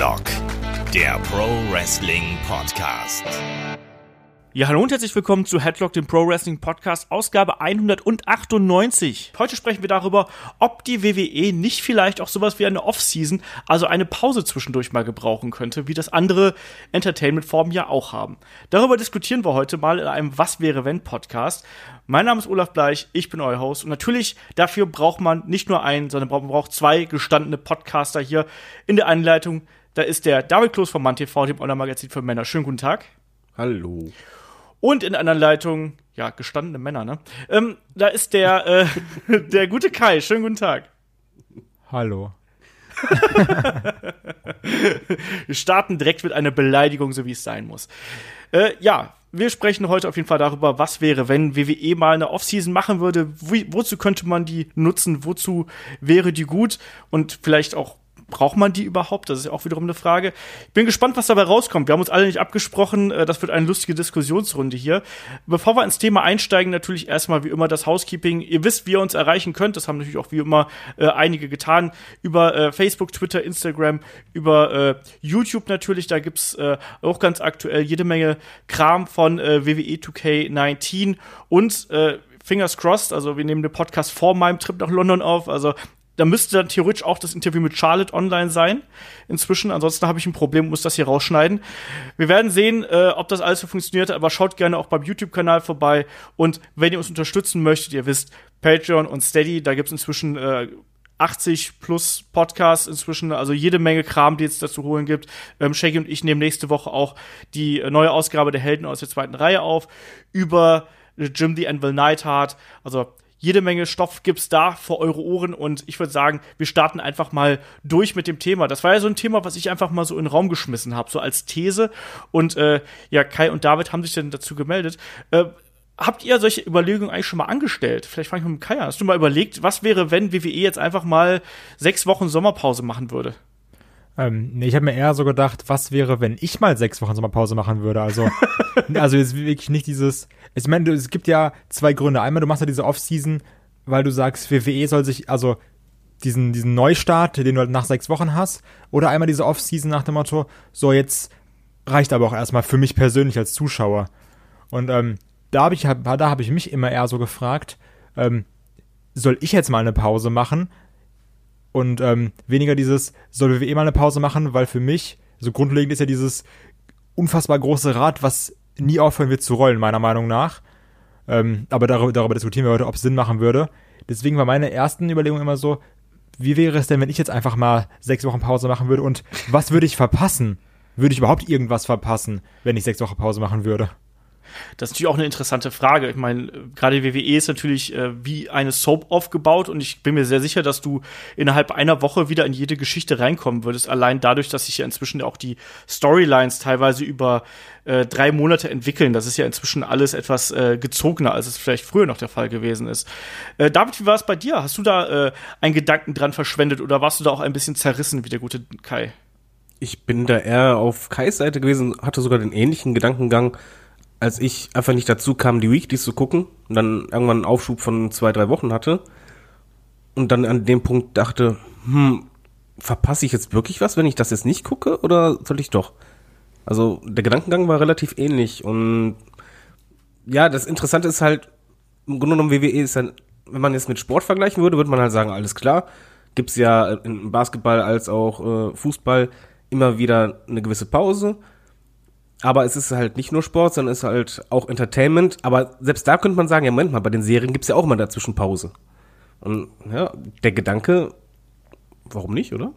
Headlock, der Pro Wrestling Podcast. Ja, hallo und herzlich willkommen zu Headlock, dem Pro Wrestling Podcast, Ausgabe 198. Heute sprechen wir darüber, ob die WWE nicht vielleicht auch sowas wie eine Off-Season, also eine Pause zwischendurch mal gebrauchen könnte, wie das andere Entertainment-Formen ja auch haben. Darüber diskutieren wir heute mal in einem Was wäre wenn Podcast. Mein Name ist Olaf Bleich, ich bin euer Host und natürlich dafür braucht man nicht nur einen, sondern man braucht zwei gestandene Podcaster hier in der Einleitung. Da ist der David Kloß vom MannTV, dem Online-Magazin für Männer. Schönen guten Tag. Hallo. Und in einer Leitung, ja, gestandene Männer, ne? Ähm, da ist der, äh, der gute Kai. Schönen guten Tag. Hallo. wir starten direkt mit einer Beleidigung, so wie es sein muss. Äh, ja, wir sprechen heute auf jeden Fall darüber, was wäre, wenn WWE mal eine Offseason machen würde. Wie, wozu könnte man die nutzen? Wozu wäre die gut? Und vielleicht auch braucht man die überhaupt? Das ist ja auch wiederum eine Frage. Ich bin gespannt, was dabei rauskommt. Wir haben uns alle nicht abgesprochen. Äh, das wird eine lustige Diskussionsrunde hier. Bevor wir ins Thema einsteigen, natürlich erstmal wie immer das Housekeeping. Ihr wisst, wie ihr uns erreichen könnt. Das haben natürlich auch wie immer äh, einige getan. Über äh, Facebook, Twitter, Instagram, über äh, YouTube natürlich. Da gibt's äh, auch ganz aktuell jede Menge Kram von äh, WWE 2K19 und Fingers crossed, also wir nehmen den Podcast vor meinem Trip nach London auf, also da müsste dann theoretisch auch das Interview mit Charlotte online sein. Inzwischen. Ansonsten habe ich ein Problem, muss das hier rausschneiden. Wir werden sehen, äh, ob das alles so funktioniert, aber schaut gerne auch beim YouTube-Kanal vorbei. Und wenn ihr uns unterstützen möchtet, ihr wisst, Patreon und Steady, da gibt es inzwischen äh, 80 plus Podcasts inzwischen, also jede Menge Kram, die es dazu holen gibt. Ähm, Shaggy und ich nehmen nächste Woche auch die äh, neue Ausgabe der Helden aus der zweiten Reihe auf über Jim the Anvil Neidhart. Also jede Menge Stoff gibt's da vor eure Ohren und ich würde sagen, wir starten einfach mal durch mit dem Thema. Das war ja so ein Thema, was ich einfach mal so in den Raum geschmissen habe, so als These. Und äh, ja, Kai und David haben sich dann dazu gemeldet. Äh, habt ihr solche Überlegungen eigentlich schon mal angestellt? Vielleicht fange ich mit dem Kai an. Hast du mal überlegt, was wäre, wenn WWE jetzt einfach mal sechs Wochen Sommerpause machen würde? Ähm, nee, ich habe mir eher so gedacht, was wäre, wenn ich mal sechs Wochen Sommerpause machen würde? Also, also ist wirklich nicht dieses. Ich meine, es gibt ja zwei Gründe. Einmal, du machst ja diese Off-Season, weil du sagst, WWE soll sich, also diesen, diesen Neustart, den du halt nach sechs Wochen hast, oder einmal diese Off-Season nach dem Motto, so jetzt reicht aber auch erstmal für mich persönlich als Zuschauer. Und ähm, da habe ich, da habe ich mich immer eher so gefragt, ähm, soll ich jetzt mal eine Pause machen? Und ähm, weniger dieses, soll WWE mal eine Pause machen, weil für mich, so grundlegend ist ja dieses unfassbar große Rad, was nie aufhören wird zu rollen, meiner Meinung nach. Ähm, aber darüber, darüber diskutieren wir heute, ob es Sinn machen würde. Deswegen war meine ersten Überlegung immer so, wie wäre es denn, wenn ich jetzt einfach mal sechs Wochen Pause machen würde und was würde ich verpassen? Würde ich überhaupt irgendwas verpassen, wenn ich sechs Wochen Pause machen würde? Das ist natürlich auch eine interessante Frage. Ich meine, gerade WWE ist natürlich äh, wie eine Soap aufgebaut und ich bin mir sehr sicher, dass du innerhalb einer Woche wieder in jede Geschichte reinkommen würdest. Allein dadurch, dass sich ja inzwischen auch die Storylines teilweise über äh, drei Monate entwickeln. Das ist ja inzwischen alles etwas äh, gezogener, als es vielleicht früher noch der Fall gewesen ist. Äh, David, wie war es bei dir? Hast du da äh, einen Gedanken dran verschwendet oder warst du da auch ein bisschen zerrissen wie der gute Kai? Ich bin da eher auf Kais Seite gewesen, hatte sogar den ähnlichen Gedankengang als ich einfach nicht dazu kam, die Weeklies zu gucken und dann irgendwann einen Aufschub von zwei, drei Wochen hatte und dann an dem Punkt dachte, hm, verpasse ich jetzt wirklich was, wenn ich das jetzt nicht gucke oder soll ich doch? Also der Gedankengang war relativ ähnlich und ja, das Interessante ist halt, im Grunde genommen WWE ist ja, wenn man jetzt mit Sport vergleichen würde, würde man halt sagen, alles klar, gibt's ja in Basketball als auch äh, Fußball immer wieder eine gewisse Pause aber es ist halt nicht nur Sport, sondern es ist halt auch Entertainment. Aber selbst da könnte man sagen, ja, Moment mal, bei den Serien gibt's ja auch mal dazwischen Pause. Und ja, der Gedanke, warum nicht, oder?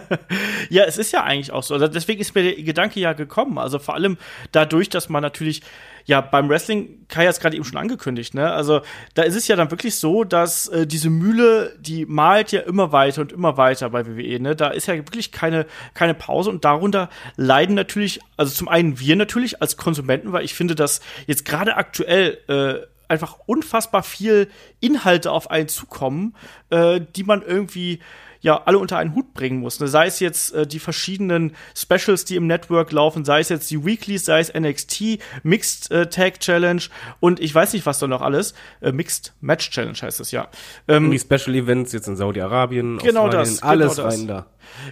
ja, es ist ja eigentlich auch so. Also deswegen ist mir der Gedanke ja gekommen. Also vor allem dadurch, dass man natürlich ja beim Wrestling, Kai hat es gerade eben schon angekündigt, ne? Also da ist es ja dann wirklich so, dass äh, diese Mühle, die malt ja immer weiter und immer weiter bei WWE, ne? Da ist ja wirklich keine, keine Pause und darunter leiden natürlich, also zum einen wir natürlich als Konsumenten, weil ich finde, dass jetzt gerade aktuell äh, einfach unfassbar viel Inhalte auf einen zukommen, äh, die man irgendwie ja alle unter einen Hut bringen muss. Ne? Sei es jetzt äh, die verschiedenen Specials, die im Network laufen, sei es jetzt die Weeklies, sei es NXT, Mixed äh, Tag Challenge und ich weiß nicht, was da noch alles. Äh, Mixed Match Challenge heißt es ja. Ähm, die Special Events jetzt in Saudi-Arabien, Genau Australien, das, alles genau das. rein da.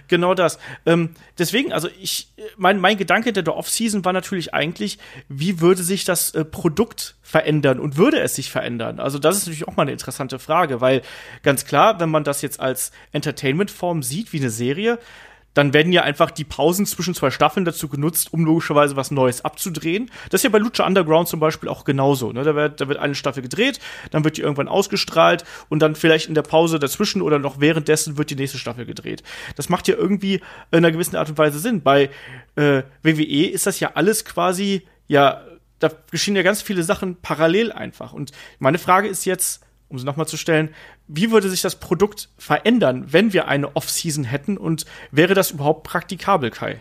Genau das. Ähm, deswegen, also ich, mein, mein Gedanke der Off-Season war natürlich eigentlich, wie würde sich das äh, Produkt verändern und würde es sich verändern? Also das ist natürlich auch mal eine interessante Frage, weil ganz klar, wenn man das jetzt als Entertainment-Form sieht, wie eine Serie, dann werden ja einfach die Pausen zwischen zwei Staffeln dazu genutzt, um logischerweise was Neues abzudrehen. Das ist ja bei Lucha Underground zum Beispiel auch genauso. Ne? Da, wird, da wird eine Staffel gedreht, dann wird die irgendwann ausgestrahlt und dann vielleicht in der Pause dazwischen oder noch währenddessen wird die nächste Staffel gedreht. Das macht ja irgendwie in einer gewissen Art und Weise Sinn. Bei äh, WWE ist das ja alles quasi, ja, da geschehen ja ganz viele Sachen parallel einfach. Und meine Frage ist jetzt, um sie nochmal zu stellen, wie würde sich das Produkt verändern, wenn wir eine Off-Season hätten und wäre das überhaupt praktikabel, Kai?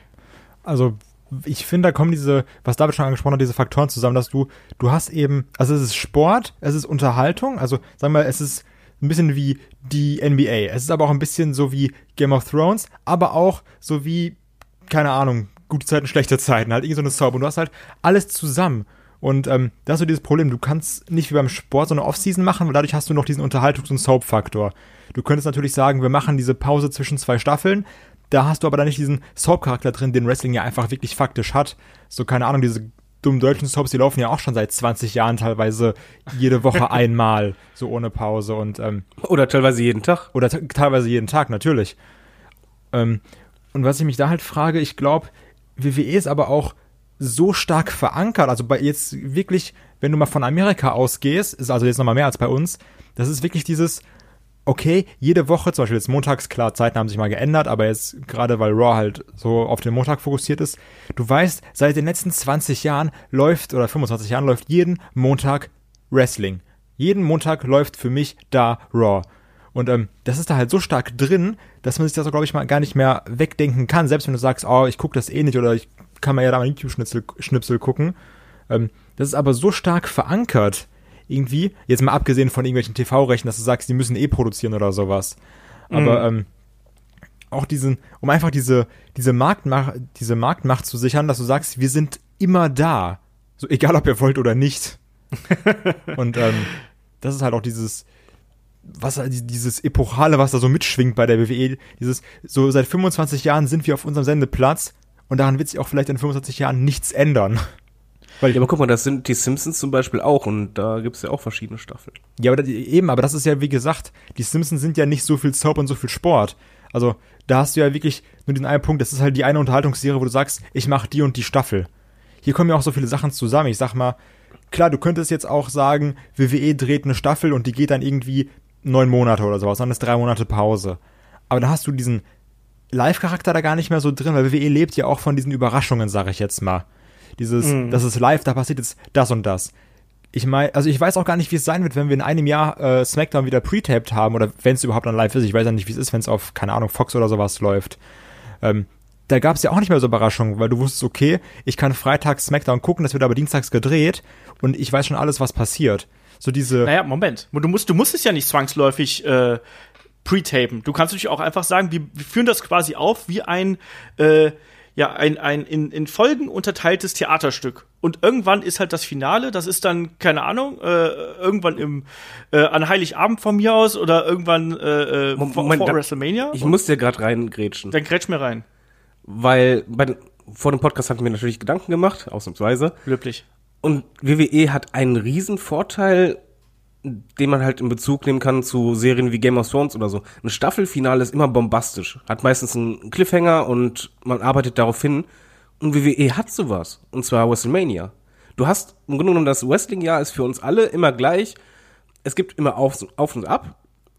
Also ich finde, da kommen diese, was David schon angesprochen hat, diese Faktoren zusammen, dass du, du hast eben, also es ist Sport, es ist Unterhaltung, also sagen wir, es ist ein bisschen wie die NBA. Es ist aber auch ein bisschen so wie Game of Thrones, aber auch so wie, keine Ahnung, gute Zeiten, schlechte Zeiten, halt irgendwie so eine Soap. Und du hast halt alles zusammen. Und ähm, da hast du dieses Problem, du kannst nicht wie beim Sport so eine Off-Season machen, weil dadurch hast du noch diesen Unterhaltungs- und Soap-Faktor. Du könntest natürlich sagen, wir machen diese Pause zwischen zwei Staffeln, da hast du aber dann nicht diesen Soap-Charakter drin, den Wrestling ja einfach wirklich faktisch hat. So, keine Ahnung, diese dummen deutschen Soaps, die laufen ja auch schon seit 20 Jahren teilweise jede Woche einmal, so ohne Pause und ähm, Oder teilweise jeden Tag. oder te- teilweise jeden Tag, natürlich. Ähm, und was ich mich da halt frage, ich glaube, WWE ist aber auch so stark verankert, also bei jetzt wirklich, wenn du mal von Amerika ausgehst, ist also jetzt nochmal mehr als bei uns, das ist wirklich dieses, okay, jede Woche, zum Beispiel jetzt montags, klar, Zeiten haben sich mal geändert, aber jetzt gerade weil Raw halt so auf den Montag fokussiert ist, du weißt, seit den letzten 20 Jahren läuft, oder 25 Jahren läuft jeden Montag Wrestling. Jeden Montag läuft für mich da Raw. Und ähm, das ist da halt so stark drin, dass man sich das, glaube ich, mal gar nicht mehr wegdenken kann. Selbst wenn du sagst, oh, ich gucke das eh nicht oder ich kann mir ja da mal YouTube-Schnipsel Schnipsel gucken. Ähm, das ist aber so stark verankert, irgendwie. Jetzt mal abgesehen von irgendwelchen TV-Rechten, dass du sagst, die müssen eh produzieren oder sowas. Aber ähm, auch diesen, um einfach diese, diese Marktmacht, diese Marktmacht zu sichern, dass du sagst, wir sind immer da. So egal, ob ihr wollt oder nicht. Und ähm, das ist halt auch dieses, was die- dieses Epochale, was da so mitschwingt bei der WWE, dieses, so seit 25 Jahren sind wir auf unserem Sendeplatz und daran wird sich auch vielleicht in 25 Jahren nichts ändern. Ja, aber guck mal, das sind die Simpsons zum Beispiel auch und da gibt's ja auch verschiedene Staffeln. Ja, aber das, eben, aber das ist ja, wie gesagt, die Simpsons sind ja nicht so viel Soap und so viel Sport. Also, da hast du ja wirklich nur den einen Punkt, das ist halt die eine Unterhaltungsserie, wo du sagst, ich mache die und die Staffel. Hier kommen ja auch so viele Sachen zusammen. Ich sag mal, klar, du könntest jetzt auch sagen, WWE dreht eine Staffel und die geht dann irgendwie neun Monate oder sowas, dann ist drei Monate Pause. Aber da hast du diesen Live-Charakter da gar nicht mehr so drin, weil WWE lebt ja auch von diesen Überraschungen, sag ich jetzt mal. Dieses, das ist live, da passiert jetzt das und das. Ich meine, also ich weiß auch gar nicht, wie es sein wird, wenn wir in einem Jahr äh, SmackDown wieder pre-taped haben oder wenn es überhaupt dann live ist. Ich weiß ja nicht, wie es ist, wenn es auf, keine Ahnung, Fox oder sowas läuft. Ähm, da gab es ja auch nicht mehr so Überraschungen, weil du wusstest, okay, ich kann freitags SmackDown gucken, das wird aber dienstags gedreht und ich weiß schon alles, was passiert. So diese. Naja, Moment. Du musst, du musst es ja nicht zwangsläufig äh, pre-tapen. Du kannst natürlich auch einfach sagen, wir, wir führen das quasi auf wie ein, äh, ja, ein, ein in, in Folgen unterteiltes Theaterstück. Und irgendwann ist halt das Finale, das ist dann, keine Ahnung, äh, irgendwann im, äh, an Heiligabend von mir aus oder irgendwann äh, äh, vor, Moment, vor da- WrestleMania. Ich muss dir gerade reingrätschen, dann grätsch mir rein. weil bei vor dem Podcast hatten wir natürlich Gedanken gemacht, ausnahmsweise. Löblich. Und WWE hat einen riesen Vorteil, den man halt in Bezug nehmen kann zu Serien wie Game of Thrones oder so. Ein Staffelfinale ist immer bombastisch, hat meistens einen Cliffhanger und man arbeitet darauf hin. Und WWE hat sowas, und zwar WrestleMania. Du hast im Grunde genommen das Wrestling-Jahr ist für uns alle immer gleich. Es gibt immer auf, auf und ab,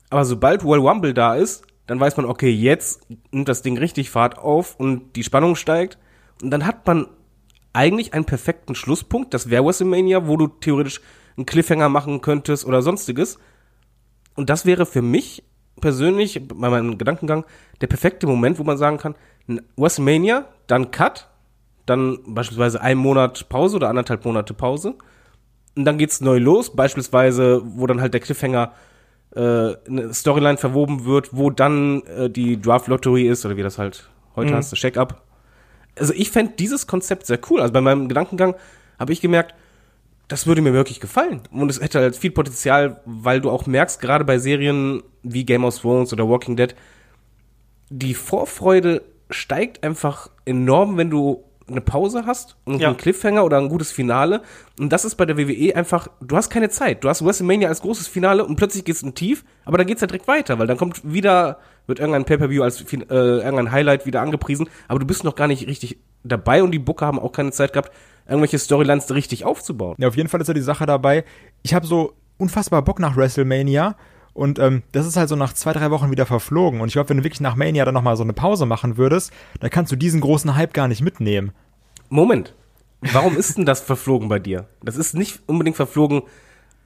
aber sobald Royal Rumble da ist, dann weiß man, okay, jetzt nimmt das Ding richtig Fahrt auf und die Spannung steigt. Und dann hat man eigentlich einen perfekten Schlusspunkt. Das wäre WrestleMania, wo du theoretisch einen Cliffhanger machen könntest oder sonstiges. Und das wäre für mich persönlich, bei meinem Gedankengang, der perfekte Moment, wo man sagen kann, WrestleMania, dann Cut, dann beispielsweise ein Monat Pause oder anderthalb Monate Pause. Und dann geht's neu los, beispielsweise, wo dann halt der Cliffhanger äh, eine Storyline verwoben wird, wo dann äh, die Draft Lottery ist oder wie das halt heute Mhm. heißt, Check-up. Also ich fände dieses Konzept sehr cool. Also bei meinem Gedankengang habe ich gemerkt, das würde mir wirklich gefallen. Und es hätte halt viel Potenzial, weil du auch merkst, gerade bei Serien wie Game of Thrones oder Walking Dead, die Vorfreude steigt einfach enorm, wenn du eine Pause hast und Ja. einen Cliffhanger oder ein gutes Finale. Und das ist bei der WWE einfach, du hast keine Zeit. Du hast WrestleMania als großes Finale und plötzlich geht's in Tief, aber dann geht's ja direkt weiter, weil dann kommt wieder, wird irgendein Pay-Per-View als Fin- äh, irgendein Highlight wieder angepriesen, aber du bist noch gar nicht richtig dabei und die Booker haben auch keine Zeit gehabt, irgendwelche Storylines richtig aufzubauen. Ja, auf jeden Fall ist ja die Sache dabei. Ich habe so unfassbar Bock nach WrestleMania. Und ähm, das ist halt so nach zwei, drei Wochen wieder verflogen. Und ich glaube, wenn du wirklich nach Mania dann nochmal so eine Pause machen würdest, dann kannst du diesen großen Hype gar nicht mitnehmen. Moment. Warum ist denn das verflogen bei dir? Das ist nicht unbedingt verflogen,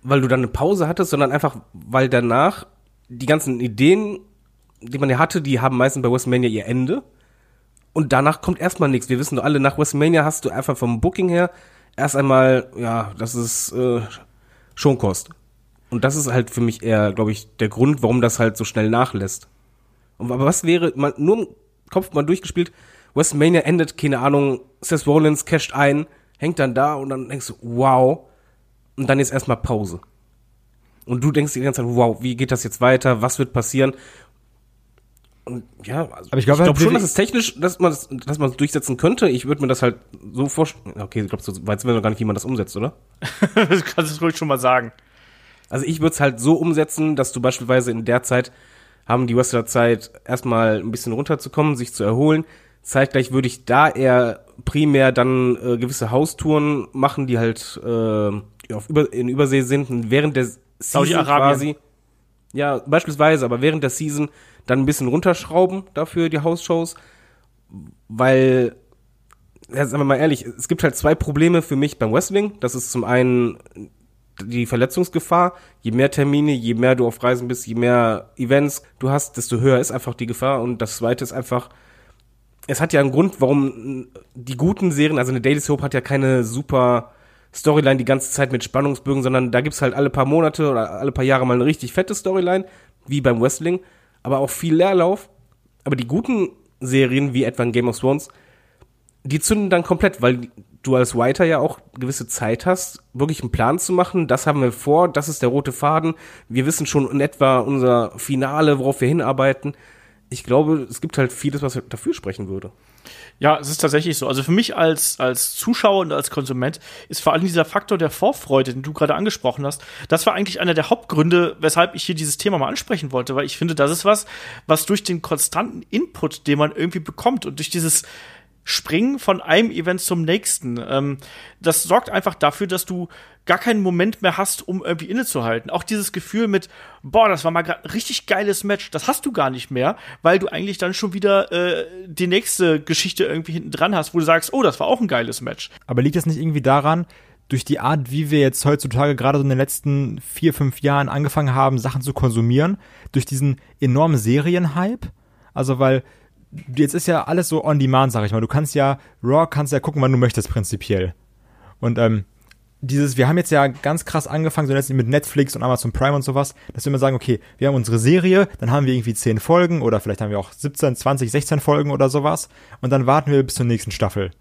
weil du dann eine Pause hattest, sondern einfach, weil danach die ganzen Ideen, die man ja hatte, die haben meistens bei WrestleMania ihr Ende. Und danach kommt erstmal nichts. Wir wissen doch alle, nach WrestleMania hast du einfach vom Booking her erst einmal, ja, das ist äh, Schonkost. Und das ist halt für mich eher, glaube ich, der Grund, warum das halt so schnell nachlässt. Und, aber was wäre, mal, nur im Kopf mal durchgespielt, WrestleMania endet, keine Ahnung, Seth Rollins casht ein, hängt dann da und dann denkst du, wow. Und dann ist erstmal Pause. Und du denkst die ganze Zeit, wow, wie geht das jetzt weiter? Was wird passieren? Und ja, also Aber ich glaube halt, glaube schon, dass es technisch, dass man es dass man es durchsetzen könnte. Ich würde mir das halt so vorstellen. Okay, ich glaube, so weit sind wir noch gar nicht, wie man das umsetzt, oder? das kannst du ruhig schon mal sagen. Also ich würde es halt so umsetzen, dass du beispielsweise in der Zeit haben die Wrestler Zeit, erstmal ein bisschen runterzukommen, sich zu erholen. Zeitgleich würde ich da eher primär dann äh, gewisse Haustouren machen, die halt äh, auf über, in Übersee sind und während der Season quasi. Ja, beispielsweise, aber während der Season dann ein bisschen runterschrauben dafür die Hausshows, weil, ja, sagen wir mal ehrlich, es gibt halt zwei Probleme für mich beim Wrestling. Das ist zum einen die Verletzungsgefahr. Je mehr Termine, je mehr du auf Reisen bist, je mehr Events du hast, desto höher ist einfach die Gefahr. Und das zweite ist einfach, es hat ja einen Grund, warum die guten Serien, also eine Daily Soap hat ja keine super Storyline die ganze Zeit mit Spannungsbögen, sondern da gibt's halt alle paar Monate oder alle paar Jahre mal eine richtig fette Storyline, wie beim Wrestling, aber auch viel Leerlauf. Aber die guten Serien, wie etwa in Game of Thrones, die zünden dann komplett, weil du als Writer ja auch gewisse Zeit hast, wirklich einen Plan zu machen. Das haben wir vor, das ist der rote Faden. Wir wissen schon in etwa unser Finale, worauf wir hinarbeiten. Ich glaube, es gibt halt vieles, was dafür sprechen würde. Ja, es ist tatsächlich so. Also für mich als, als Zuschauer und als Konsument ist vor allem dieser Faktor der Vorfreude, den du gerade angesprochen hast, das war eigentlich einer der Hauptgründe, weshalb ich hier dieses Thema mal ansprechen wollte, weil ich finde, das ist was, was durch den konstanten Input, den man irgendwie bekommt und durch dieses Springen von einem Event zum nächsten. Ähm, das sorgt einfach dafür, dass du gar keinen Moment mehr hast, um irgendwie innezuhalten. Auch dieses Gefühl mit, boah, das war mal gerade richtig geiles Match, das hast du gar nicht mehr, weil du eigentlich dann schon wieder äh, die nächste Geschichte irgendwie hinten dran hast, wo du sagst, oh, das war auch ein geiles Match. Aber liegt das nicht irgendwie daran, durch die Art, wie wir jetzt heutzutage gerade so in den letzten vier, fünf Jahren angefangen haben, Sachen zu konsumieren, durch diesen enormen Serienhype? Also, weil jetzt ist ja alles so on demand, sag ich mal. Du kannst ja, Raw kannst ja gucken, wann du möchtest, prinzipiell. Und ähm, dieses, wir haben jetzt ja ganz krass angefangen, so letztlich mit Netflix und Amazon Prime und sowas, dass wir immer sagen, okay, wir haben unsere Serie, dann haben wir irgendwie 10 Folgen oder vielleicht haben wir auch 17, 20, 16 Folgen oder sowas und dann warten wir bis zur nächsten Staffel.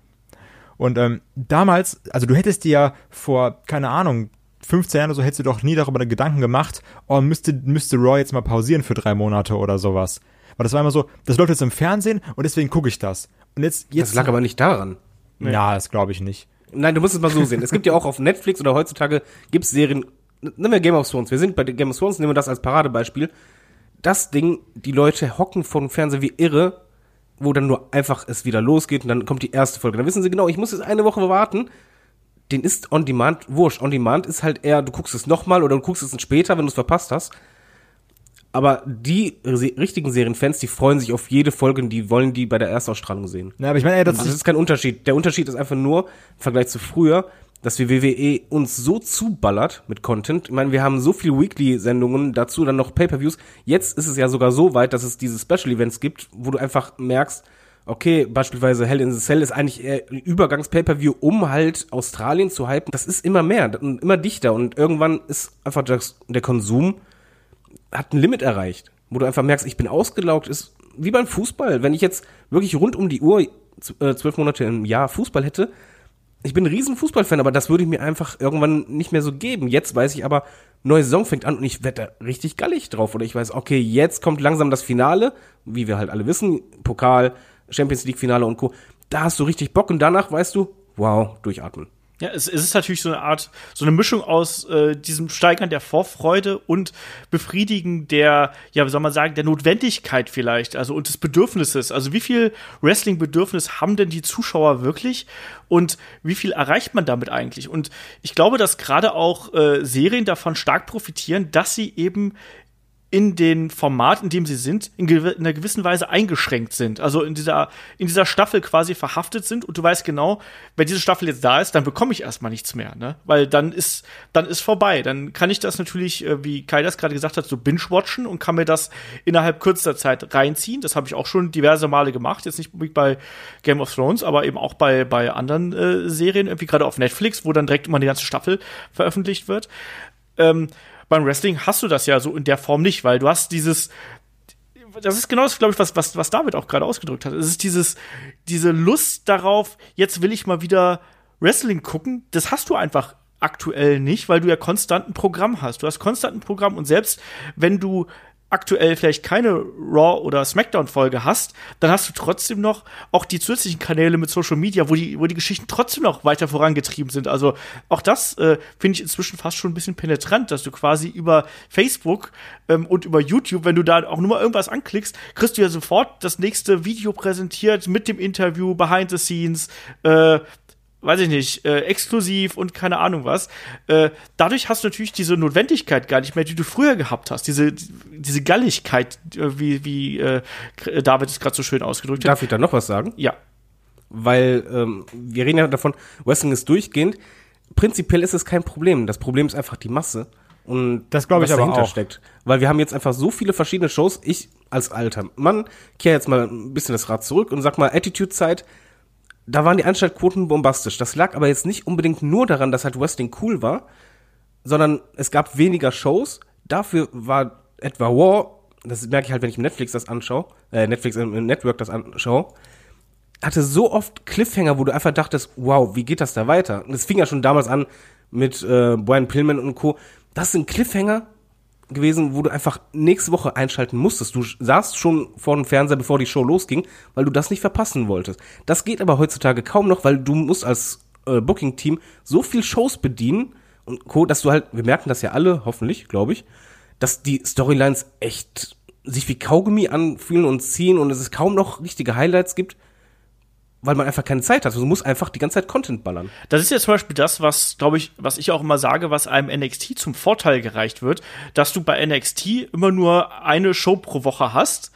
Und ähm, damals, also du hättest dir ja vor, keine Ahnung, 15 Jahren oder so, hättest du doch nie darüber Gedanken gemacht, oh, müsste, müsste Raw jetzt mal pausieren für drei Monate oder sowas. Weil das war immer so, das läuft jetzt im Fernsehen und deswegen gucke ich das. Und jetzt, jetzt. Das lag aber nicht daran. Ja, das glaube ich nicht. Nein, du musst es mal so sehen. Es gibt ja auch auf Netflix oder heutzutage gibt's Serien, nehmen wir Game of Thrones. Wir sind bei Game of Thrones, nehmen wir das als Paradebeispiel. Das Ding, die Leute hocken vor dem Fernseher wie irre, wo dann nur einfach es wieder losgeht und dann kommt die erste Folge. Dann wissen sie genau, ich muss jetzt eine Woche warten. Den ist On Demand wurscht. On Demand ist halt eher, du guckst es nochmal oder du guckst es später, wenn du es verpasst hast. Aber die se richtigen Serienfans, die freuen sich auf jede Folge und die wollen die bei der Erstausstrahlung sehen. Na, aber ich meine, ey, das, Das ist kein Unterschied. Der Unterschied ist einfach nur, im Vergleich zu früher, dass wir WWE uns so zuballert mit Content. Ich meine, wir haben so viel Weekly-Sendungen, dazu dann noch Pay-Per-Views. Jetzt ist es ja sogar so weit, dass es diese Special-Events gibt, wo du einfach merkst, okay, beispielsweise Hell in the Cell ist eigentlich eher ein Übergangs-Pay-Per-View, um halt Australien zu hypen. Das ist immer mehr und immer dichter und irgendwann ist einfach der Konsum hat ein Limit erreicht, wo du einfach merkst, ich bin ausgelaugt, ist wie beim Fußball. Wenn ich jetzt wirklich rund um die Uhr äh, zwölf Monate im Jahr Fußball hätte, ich bin ein riesen Fußballfan, aber das würde ich mir einfach irgendwann nicht mehr so geben. Jetzt weiß ich aber, neue Saison fängt an und ich werde da richtig gallig drauf. Oder ich weiß, okay, jetzt kommt langsam das Finale, wie wir halt alle wissen, Pokal, Champions League Finale und Co. Da hast du richtig Bock und danach weißt du, wow, durchatmen. Ja, es, es ist natürlich so eine Art, so eine Mischung aus äh, diesem Steigern der Vorfreude und Befriedigen der, ja, wie soll man sagen, der Notwendigkeit vielleicht, also und des Bedürfnisses. Also wie viel Wrestling-Bedürfnis haben denn die Zuschauer wirklich und wie viel erreicht man damit eigentlich? Und ich glaube, dass gerade auch äh, Serien davon stark profitieren, dass sie eben in den Format, in dem sie sind, in, gew in, einer gewissen Weise eingeschränkt sind. Also in dieser, in dieser Staffel quasi verhaftet sind und du weißt genau, wenn diese Staffel jetzt da ist, dann bekomme ich erstmal nichts mehr, ne? Weil dann ist, dann ist vorbei. Dann kann ich das natürlich, äh, wie Kai das gerade gesagt hat, so binge-watchen und kann mir das innerhalb kürzester Zeit reinziehen. Das habe ich auch schon diverse Male gemacht. Jetzt nicht bei Game of Thrones, aber eben auch bei, bei anderen äh, Serien, irgendwie gerade auf Netflix, wo dann direkt immer eine ganze Staffel veröffentlicht wird. Ähm, beim Wrestling hast du das ja so in der Form nicht, weil du hast dieses, das ist genau das, glaube ich, was, was, was David auch gerade ausgedrückt hat. Es ist dieses, diese Lust darauf, jetzt will ich mal wieder Wrestling gucken. Das hast du einfach aktuell nicht, weil du ja konstant ein Programm hast. Du hast konstant ein Programm und selbst wenn du aktuell vielleicht keine Raw oder Smackdown Folge hast, dann hast du trotzdem noch auch die zusätzlichen Kanäle mit Social Media, wo die wo die Geschichten trotzdem noch weiter vorangetrieben sind. Also auch das äh, finde ich inzwischen fast schon ein bisschen penetrant, dass du quasi über Facebook ähm, und über YouTube, wenn du da auch nur mal irgendwas anklickst, kriegst du ja sofort das nächste Video präsentiert mit dem Interview, Behind the Scenes, äh, weiß ich nicht, äh, exklusiv und keine Ahnung was. Äh, dadurch hast du natürlich diese Notwendigkeit gar nicht mehr, die du früher gehabt hast. Diese, diese Galligkeit, äh, wie, wie äh, David es gerade so schön ausgedrückt hat. Darf ich da noch was sagen? Ja. Weil ähm, wir reden ja davon, Wrestling ist durchgehend. Prinzipiell ist es kein Problem. Das Problem ist einfach die Masse. Und das glaube ich aber auch. steckt. Weil wir haben jetzt einfach so viele verschiedene Shows. Ich als alter Mann kehre jetzt mal ein bisschen das Rad zurück und sag mal, Attitude-Zeit, da waren die Einschaltquoten bombastisch. Das lag aber jetzt nicht unbedingt nur daran, dass halt Wrestling cool war, sondern es gab weniger Shows. Dafür war etwa War, das merke ich halt, wenn ich im Netflix das anschaue, äh, Netflix im Network das anschaue, hatte so oft Cliffhanger, wo du einfach dachtest, wow, wie geht das da weiter? Und es fing ja schon damals an mit äh, Brian Pillman und Co. Das sind Cliffhanger, gewesen, wo du einfach nächste Woche einschalten musstest. Du saßt schon vor dem Fernseher, bevor die Show losging, weil du das nicht verpassen wolltest. Das geht aber heutzutage kaum noch, weil du musst als äh, Booking-Team so viel Shows bedienen und Co., dass du halt, wir merken das ja alle, hoffentlich, glaube ich, dass die Storylines echt sich wie Kaugummi anfühlen und ziehen und es kaum noch richtige Highlights gibt weil man einfach keine Zeit hat. Also du musst einfach die ganze Zeit Content ballern. Das ist ja zum Beispiel das, was, glaube ich, was ich auch immer sage, was einem NXT zum Vorteil gereicht wird, dass du bei NXT immer nur eine Show pro Woche hast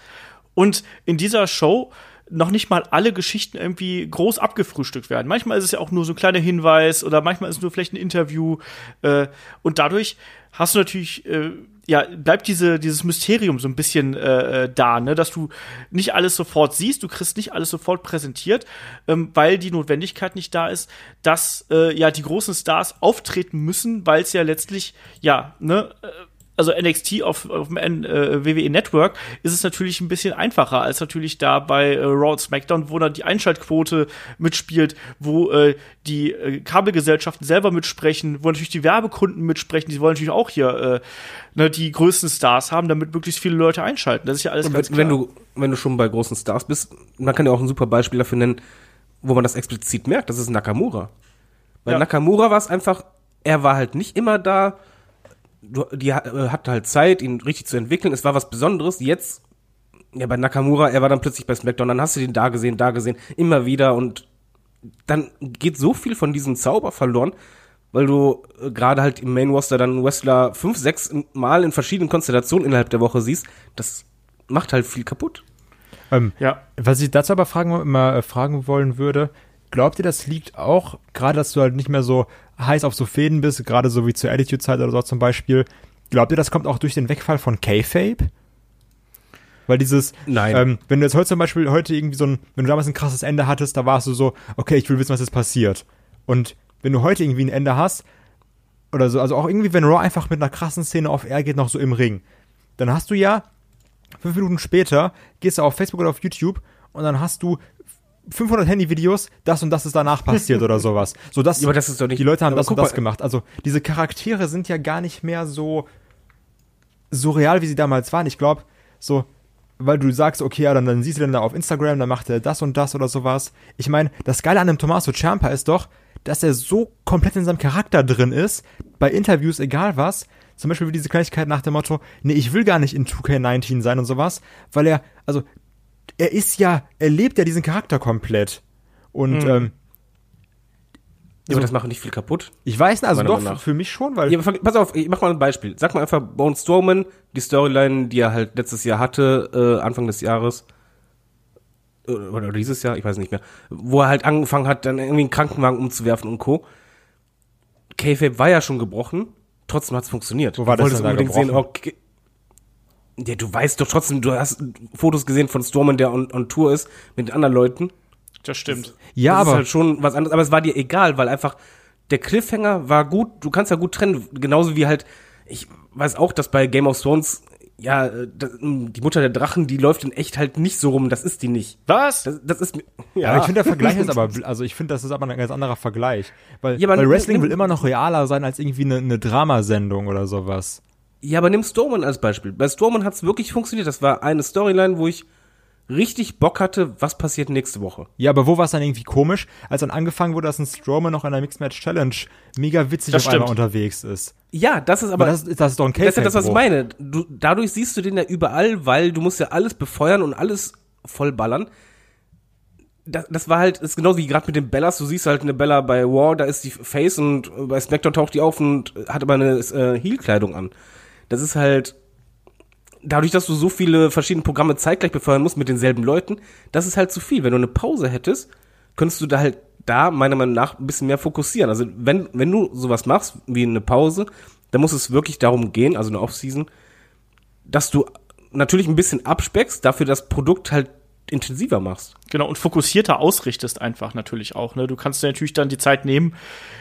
und in dieser Show noch nicht mal alle Geschichten irgendwie groß abgefrühstückt werden. Manchmal ist es ja auch nur so ein kleiner Hinweis oder manchmal ist es nur vielleicht ein Interview äh, und dadurch hast du natürlich äh, ja, bleibt diese, dieses Mysterium so ein bisschen äh, äh, da, ne, dass du nicht alles sofort siehst, du kriegst nicht alles sofort präsentiert, ähm, weil die Notwendigkeit nicht da ist, dass äh, ja die großen Stars auftreten müssen, weil es ja letztlich, ja, ne, äh, also NXT auf, auf dem äh, WWE Network ist es natürlich ein bisschen einfacher als natürlich da bei äh, Raw und SmackDown, wo dann die Einschaltquote mitspielt, wo äh, die äh, Kabelgesellschaften selber mitsprechen, wo natürlich die Werbekunden mitsprechen, die wollen natürlich auch hier äh, ne, die größten Stars haben, damit möglichst viele Leute einschalten. Das ist ja alles und ganz klar. Wenn du, wenn du schon bei großen Stars bist, man kann ja auch ein super Beispiel dafür nennen, wo man das explizit merkt, das ist Nakamura. Bei ja. Nakamura war es einfach, er war halt nicht immer da, die äh, hatte halt Zeit, ihn richtig zu entwickeln. Es war was Besonderes. Jetzt, ja, bei Nakamura, er war dann plötzlich bei SmackDown, dann hast du den da gesehen, da gesehen, immer wieder und dann geht so viel von diesem Zauber verloren, weil du äh, gerade halt im Main Roster dann Wrestler fünf, sechs Mal in verschiedenen Konstellationen innerhalb der Woche siehst. Das macht halt viel kaputt. Ähm, ja. Was ich dazu aber fragen, immer äh, fragen wollen würde, glaubt ihr, das liegt auch, gerade dass du halt nicht mehr so heiß auf so Fäden bist, gerade so wie zur Attitude-Zeit oder so zum Beispiel, glaubt ihr, das kommt auch durch den Wegfall von K-Fape? Weil dieses, Nein. Ähm, wenn du jetzt heute zum Beispiel heute irgendwie so ein, wenn du damals ein krasses Ende hattest, da warst du so, okay, ich will wissen, was jetzt passiert. Und wenn du heute irgendwie ein Ende hast, oder so, also auch irgendwie, wenn Raw einfach mit einer krassen Szene auf Air geht, noch so im Ring, dann hast du ja fünf Minuten später, gehst du auf Facebook oder auf YouTube und dann hast du 500 Handyvideos, das und das ist danach passiert oder sowas. So das, Ja, aber das ist doch nicht- die Leute haben das und das mal- gemacht. Also diese Charaktere sind ja gar nicht mehr so so real, wie sie damals waren. Ich glaube, so, weil du sagst, okay, ja, dann, dann siehst du den da auf Instagram, dann macht er das und das oder sowas. Ich meine, das Geile an dem Tommaso Ciampa ist doch, dass er so komplett in seinem Charakter drin ist, bei Interviews, egal was. Zum Beispiel wie diese Kleinigkeit nach dem Motto, nee, ich will gar nicht in 2K19 sein und sowas, weil er, also, er ist ja, er lebt ja diesen Charakter komplett. Und ähm, Ja, aber das macht nicht viel kaputt. ich weiß nicht, also doch, für, nach. für mich schon, weil Ja, aber pass auf, ich mach mal ein Beispiel. Sag mal einfach Braun Strowman, die Storyline, die er halt letztes Jahr hatte, äh, Anfang des Jahres. Oder dieses Jahr, ich weiß nicht mehr. Wo er halt angefangen hat, dann irgendwie einen Krankenwagen umzuwerfen und Co. K-Fape war ja schon gebrochen, trotzdem hat's funktioniert. Wo war das denn da unbedingt sehen, gebrochen? okay. Ja, du weißt doch trotzdem, du hast Fotos gesehen von Strowman, der on, on Tour ist, mit anderen Leuten. Das stimmt. ja, das aber ist halt schon was anderes, aber es war dir egal, weil einfach der Cliffhanger war gut, du kannst ja gut trennen, genauso wie halt, ich weiß auch, dass bei Game of Thrones, ja, äh, das, die Mutter der Drachen, die läuft in echt halt nicht so rum, das ist die nicht. Was? Das, das ist, Ja, aber ich finde, der Vergleich ist aber, also ich finde, das ist aber ein ganz anderer Vergleich. Weil, Ja, weil Wrestling will immer noch realer sein als irgendwie eine, eine Dramasendung oder sowas. Ja, aber nimm Strowman als Beispiel. Bei Strowman hat's wirklich funktioniert, das war eine Storyline, wo ich richtig Bock hatte, was passiert nächste Woche. Ja, aber wo war es dann irgendwie komisch, als dann angefangen wurde, dass ein Strowman noch in der Mixed Match Challenge mega witzig Das auf einmal stimmt. unterwegs ist. Ja, das ist aber, Aber das, ist- das ist doch ein Das ist ja das, was ich meine. Du, dadurch siehst du den ja überall, weil du musst ja alles befeuern und alles vollballern. Das, das war halt, ist genauso wie gerade mit den Bellas. Du siehst halt eine Bella bei War, da ist die Face und bei SmackDown taucht die auf und hat aber eine äh, Heel-Kleidung an. Das ist halt, dadurch, dass du so viele verschiedene Programme zeitgleich befeuern musst mit denselben Leuten, das ist halt zu viel. Wenn du eine Pause hättest, könntest du da halt da meiner Meinung nach ein bisschen mehr fokussieren. Also wenn, wenn du sowas machst, wie eine Pause, dann muss es wirklich darum gehen, also eine Off-Season, dass du natürlich ein bisschen abspeckst, dafür das Produkt halt intensiver machst. Genau, und fokussierter ausrichtest einfach natürlich auch. Ne? Du kannst dir natürlich dann die Zeit nehmen,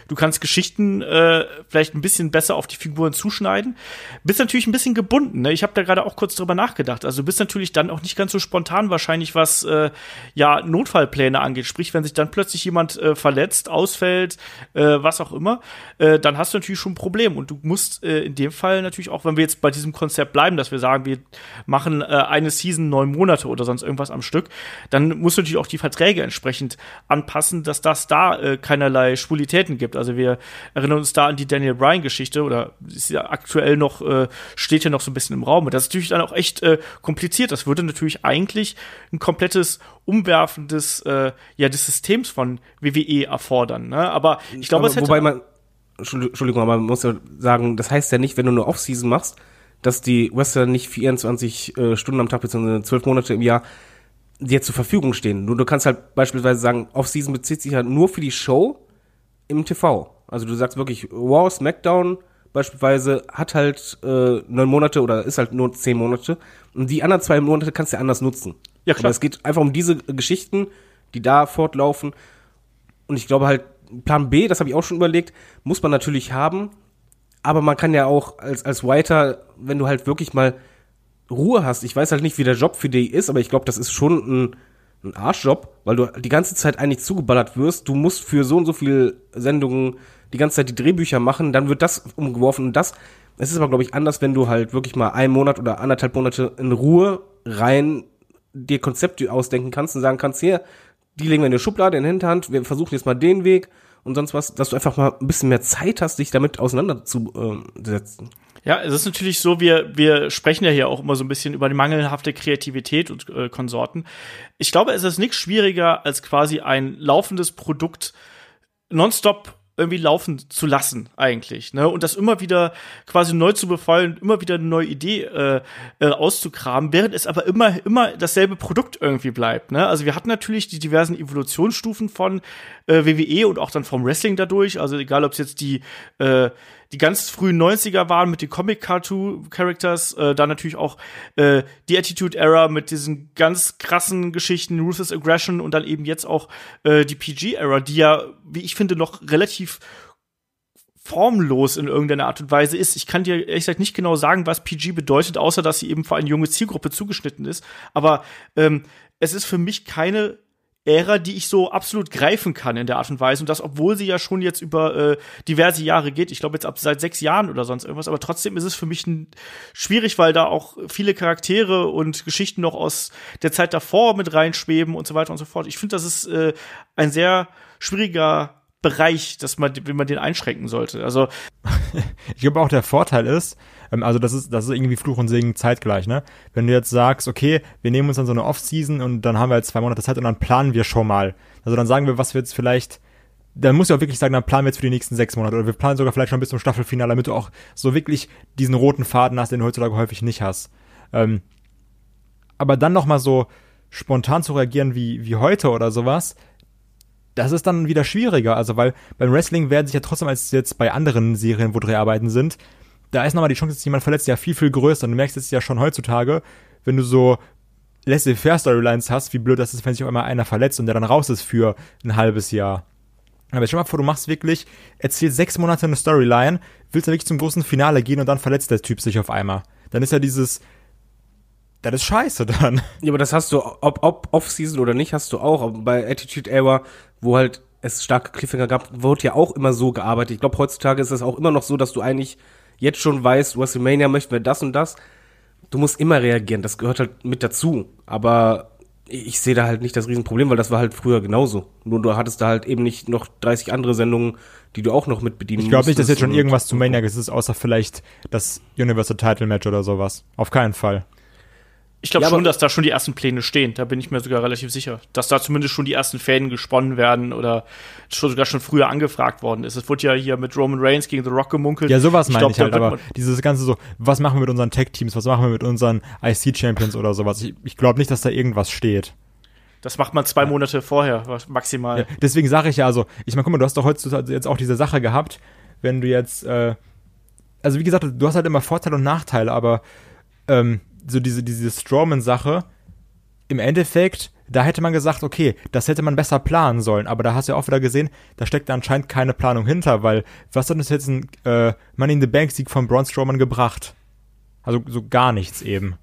du kannst Geschichten äh, vielleicht ein bisschen besser auf die Figuren zuschneiden. Bist natürlich ein bisschen gebunden. Ne? Ich habe da gerade auch kurz drüber nachgedacht. Also du bist natürlich dann auch nicht ganz so spontan wahrscheinlich, was äh, ja Notfallpläne angeht. Sprich, wenn sich dann plötzlich jemand äh, verletzt, ausfällt, äh, was auch immer, äh, dann hast du natürlich schon ein Problem. Und du musst äh, in dem Fall natürlich auch, wenn wir jetzt bei diesem Konzept bleiben, dass wir sagen, wir machen äh, eine Season neun Monate oder sonst irgendwas am Stück, dann musst du natürlich auch die Verträge entsprechend anpassen, dass das da äh, keinerlei Schwulitäten gibt. Also wir erinnern uns da an die Daniel Bryan Geschichte oder ist ja aktuell noch äh, steht ja noch so ein bisschen im Raum. Und das ist natürlich dann auch echt äh, kompliziert. Das würde natürlich eigentlich ein komplettes Umwerfen des äh, ja des Systems von WWE erfordern. Ne? Aber ich glaube, es hätte wobei man, Entschuldigung, aber man muss ja sagen, das heißt ja nicht, wenn du eine Off-Season machst, dass die Wrestler nicht 24 äh, Stunden am Tag bzw. 12 Monate im Jahr dir zur Verfügung stehen. Nur du kannst halt beispielsweise sagen, Off-Season bezieht sich halt nur für die Show im TV. Also du sagst wirklich, Raw, SmackDown beispielsweise hat halt äh, neun Monate oder ist halt nur zehn Monate und die anderen zwei Monate kannst du ja anders nutzen. Ja, klar. Aber es geht einfach um diese Geschichten, die da fortlaufen und ich glaube halt, Plan B, das habe ich auch schon überlegt, muss man natürlich haben, aber man kann ja auch als, als Writer, wenn du halt wirklich mal Ruhe hast, ich weiß halt nicht, wie der Job für dich ist, aber ich glaube, das ist schon ein, ein Arschjob, weil du die ganze Zeit eigentlich zugeballert wirst. Du musst für so und so viele Sendungen die ganze Zeit die Drehbücher machen, dann wird das umgeworfen und das. Es ist aber, glaube ich, anders, wenn du halt wirklich mal einen Monat oder anderthalb Monate in Ruhe rein dir Konzepte ausdenken kannst und sagen kannst, hier, die legen wir in die Schublade, in die Hinterhand, wir versuchen jetzt mal den Weg und sonst was, dass du einfach mal ein bisschen mehr Zeit hast, dich damit auseinanderzusetzen. Ja, es ist natürlich so, wir, wir sprechen ja hier auch immer so ein bisschen über die mangelhafte Kreativität und äh, Konsorten. Ich glaube, es ist nichts schwieriger, als quasi ein laufendes Produkt nonstop irgendwie laufen zu lassen eigentlich, ne? Und das immer wieder quasi neu zu befeuern, immer wieder eine neue Idee äh, äh, auszugraben, während es aber immer immer dasselbe Produkt irgendwie bleibt, ne? Also wir hatten natürlich die diversen Evolutionsstufen von äh, WWE und auch dann vom Wrestling dadurch, also egal ob es jetzt die äh, die ganz frühen 90er waren mit den Comic-Cartoon-Characters, äh, dann natürlich auch äh, die Attitude-Era mit diesen ganz krassen Geschichten, Ruthless Aggression und dann eben jetzt auch äh, die PG-Era, die ja, wie ich finde, noch relativ formlos in irgendeiner Art und Weise ist. Ich kann dir ehrlich gesagt nicht genau sagen, was PG bedeutet, außer dass sie eben für eine junge Zielgruppe zugeschnitten ist. Aber ähm, es ist für mich keine Ära, die ich so absolut greifen kann in der Art und Weise. Und das, obwohl sie ja schon jetzt über äh, diverse Jahre geht. Ich glaube jetzt ab seit sechs Jahren oder sonst irgendwas. Aber trotzdem ist es für mich schwierig, weil da auch viele Charaktere und Geschichten noch aus der Zeit davor mit reinschweben und so weiter und so fort. Ich finde, das ist äh, ein sehr schwieriger Bereich, dass man, wie man den einschränken sollte. Also ich glaube auch der Vorteil ist, ähm, also das ist, das ist irgendwie Fluch und Segen zeitgleich, ne? Wenn du jetzt sagst, okay, wir nehmen uns dann so eine Off-Season und dann haben wir jetzt zwei Monate Zeit und dann planen wir schon mal. Also dann sagen wir, was wir jetzt vielleicht dann muss ich auch wirklich sagen, dann planen wir jetzt für die nächsten sechs Monate oder wir planen sogar vielleicht schon bis zum Staffelfinale, damit du auch so wirklich diesen roten Faden hast, den du heutzutage häufig nicht hast. Ähm, aber dann noch mal so spontan zu reagieren wie, wie heute oder sowas, das ist dann wieder schwieriger. Also, weil beim Wrestling werden sich ja trotzdem als jetzt bei anderen Serien, wo Dreharbeiten sind, da ist nochmal die Chance, dass jemand verletzt, ja viel, viel größer. Und du merkst es ja schon heutzutage, wenn du so Laissez-faire-Storylines hast, wie blöd das ist, wenn sich auf einmal einer verletzt und der dann raus ist für ein halbes Jahr. Aber stell mal vor, du machst wirklich, erzählst sechs Monate eine Storyline, willst dann wirklich zum großen Finale gehen und dann verletzt der Typ sich auf einmal. Dann ist ja dieses, das ist scheiße dann. Ja, aber das hast du, ob, ob Off-Season oder nicht, hast du auch. Bei Attitude Era, wo halt es starke Cliffhanger gab, wurde ja auch immer so gearbeitet. Ich glaube, heutzutage ist es auch immer noch so, dass du eigentlich jetzt schon weißt, WrestleMania möchten wir das und das. Du musst immer reagieren, das gehört halt mit dazu. Aber ich sehe da halt nicht das Riesenproblem, weil das war halt früher genauso. Nur du hattest da halt eben nicht noch 30 andere Sendungen, die du auch noch mit bedienen Ich glaube nicht, dass jetzt schon irgendwas zu Mania ist, außer vielleicht das Universal Title Match oder sowas. Auf keinen Fall. Ich glaube ja, schon, dass da schon die ersten Pläne stehen. Da bin ich mir sogar relativ sicher. Dass da zumindest schon die ersten Fäden gesponnen werden oder schon sogar schon früher angefragt worden ist. Es wurde ja hier mit Roman Reigns gegen The Rock gemunkelt. Ja, sowas meine ich, ich halt, aber dieses ganze so, was machen wir mit unseren Tech-Teams, was machen wir mit unseren IC-Champions oder sowas. Ich, ich glaube nicht, dass da irgendwas steht. Das macht man zwei. Monate vorher, maximal. Ja, deswegen sage ich ja, also, ich meine, guck mal, du hast doch heutzutage jetzt auch diese Sache gehabt, wenn du jetzt, äh, also wie gesagt, du hast halt immer Vorteile und Nachteile, aber ähm, so diese, diese Strawman-Sache, im Endeffekt, da hätte man gesagt, okay, das hätte man besser planen sollen, aber da hast du ja auch wieder gesehen, da steckt anscheinend keine Planung hinter, weil was hat uns jetzt ein äh, Money in the Bank Sieg von Braun Strowman gebracht? Also so gar nichts eben.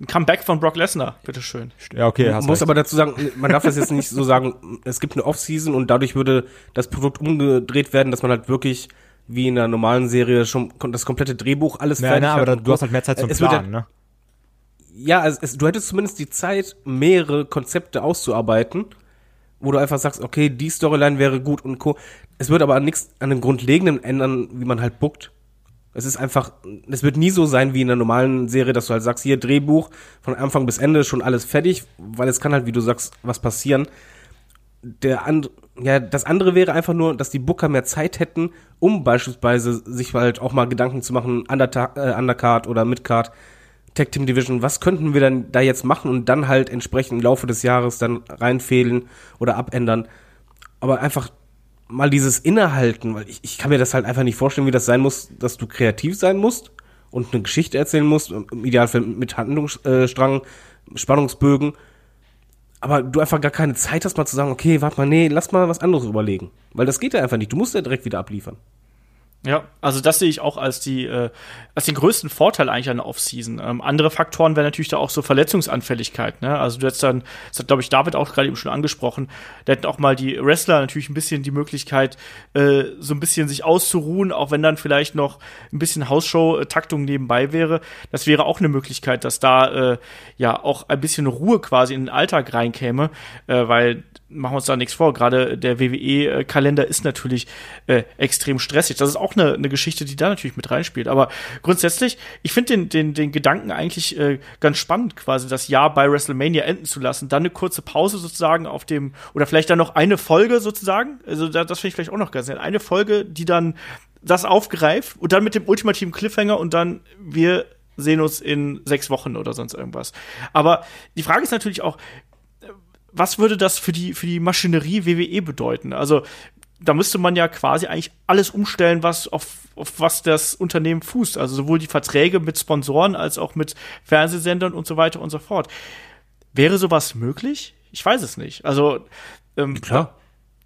Ein Comeback von Brock Lesnar, bitteschön. Ja, okay. Hast muss recht. aber dazu sagen, man darf das jetzt nicht so sagen, es gibt eine Off-Season und dadurch würde das Produkt umgedreht werden, dass man halt wirklich wie in einer normalen Serie schon das komplette Drehbuch alles ja, fertig na, aber hat. du hast halt mehr Zeit zum Planen, halt, ne? Ja, also es, du hättest zumindest die Zeit, mehrere Konzepte auszuarbeiten, wo du einfach sagst, okay, die Storyline wäre gut und co. Es wird aber nichts an dem Grundlegenden ändern, wie man halt bookt. Es ist einfach, es wird nie so sein wie in einer normalen Serie, dass du halt sagst, hier Drehbuch von Anfang bis Ende schon alles fertig, weil es kann halt, wie du sagst, was passieren. Der and, ja, das andere wäre einfach nur, dass die Booker mehr Zeit hätten, um beispielsweise sich halt auch mal Gedanken zu machen, Underta äh, Undercard oder Midcard, Tag Team Division, was könnten wir dann da jetzt machen und dann halt entsprechend im Laufe des Jahres dann reinfehlen oder abändern. Aber einfach mal dieses Innehalten, weil ich, ich kann mir das halt einfach nicht vorstellen, wie das sein muss, dass du kreativ sein musst und eine Geschichte erzählen musst, im Idealfall mit Handlungsstrang, Spannungsbögen, aber du einfach gar keine Zeit hast, mal zu sagen, okay, warte mal, nee, lass mal was anderes überlegen. Weil das geht ja einfach nicht. Du musst ja direkt wieder abliefern. Ja, also das sehe ich auch als die äh, als den größten Vorteil eigentlich an der Offseason. Ähm, andere Faktoren wären natürlich da auch so Verletzungsanfälligkeit. Ne? Also du hättest dann, das hat glaube ich David auch gerade eben schon angesprochen, da hätten auch mal die Wrestler natürlich ein bisschen die Möglichkeit, äh, so ein bisschen sich auszuruhen, auch wenn dann vielleicht noch ein bisschen Hausshow-Taktung nebenbei wäre. Das wäre auch eine Möglichkeit, dass da äh, ja auch ein bisschen Ruhe quasi in den Alltag reinkäme, äh, weil machen wir uns da nichts vor. Gerade der WWE-Kalender ist natürlich äh, extrem stressig. Das ist auch eine, eine Geschichte, die da natürlich mit reinspielt. Aber grundsätzlich, ich finde den, den, den Gedanken eigentlich äh, ganz spannend, quasi das Jahr bei WrestleMania enden zu lassen. Dann eine kurze Pause sozusagen auf dem, oder vielleicht dann noch eine Folge sozusagen. Also da, das finde ich vielleicht auch noch ganz nett. Eine Folge, die dann das aufgreift und dann mit dem ultimativen Cliffhanger und dann wir sehen uns in sechs Wochen oder sonst irgendwas. Aber die Frage ist natürlich auch, was würde das für die, für die Maschinerie WWE bedeuten? Also, da müsste man ja quasi eigentlich alles umstellen, was auf, auf was das Unternehmen fußt. Also sowohl die Verträge mit Sponsoren als auch mit Fernsehsendern und so weiter und so fort. Wäre sowas möglich? Ich weiß es nicht. Also, ähm, klar.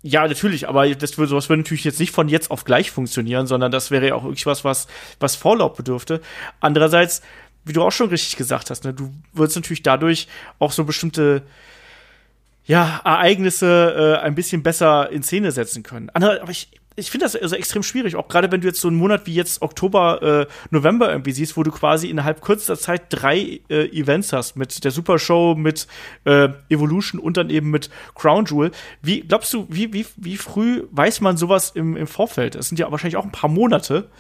Ja, natürlich, aber das würde, sowas würde natürlich jetzt nicht von jetzt auf gleich funktionieren, sondern das wäre ja auch wirklich was, was, was Vorlauf bedürfte. Andererseits, wie du auch schon richtig gesagt hast, ne, du würdest natürlich dadurch auch so bestimmte ja, Ereignisse äh, ein bisschen besser in Szene setzen können. Aber ich, ich finde das also extrem schwierig, auch gerade wenn du jetzt so einen Monat wie jetzt Oktober, äh, November irgendwie siehst, wo du quasi innerhalb kürzester Zeit drei äh, Events hast, mit der Super Show, mit äh, Evolution und dann eben mit Crown Jewel. Wie glaubst du, wie, wie, wie früh weiß man sowas im, im Vorfeld? Das sind ja wahrscheinlich auch ein paar Monate.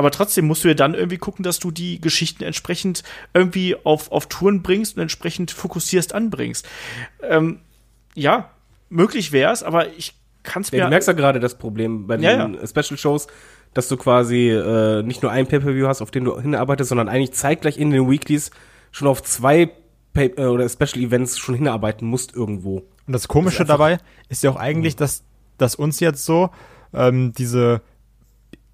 Aber trotzdem musst du ja dann irgendwie gucken, dass du die Geschichten entsprechend irgendwie auf, auf Touren bringst und entsprechend fokussierst anbringst. Ähm, ja, möglich wäre es, aber ich kann es mir. Ja, du merkst ja gerade das Problem bei Ja, den Special Shows, dass du quasi äh, nicht nur ein Pay-Per-View hast, auf den du hinarbeitest, sondern eigentlich zeitgleich in den Weeklies schon auf zwei Pay äh, oder Special Events schon hinarbeiten musst irgendwo. Und das Komische dabei ist ja auch eigentlich, dass, dass uns jetzt so ähm, diese,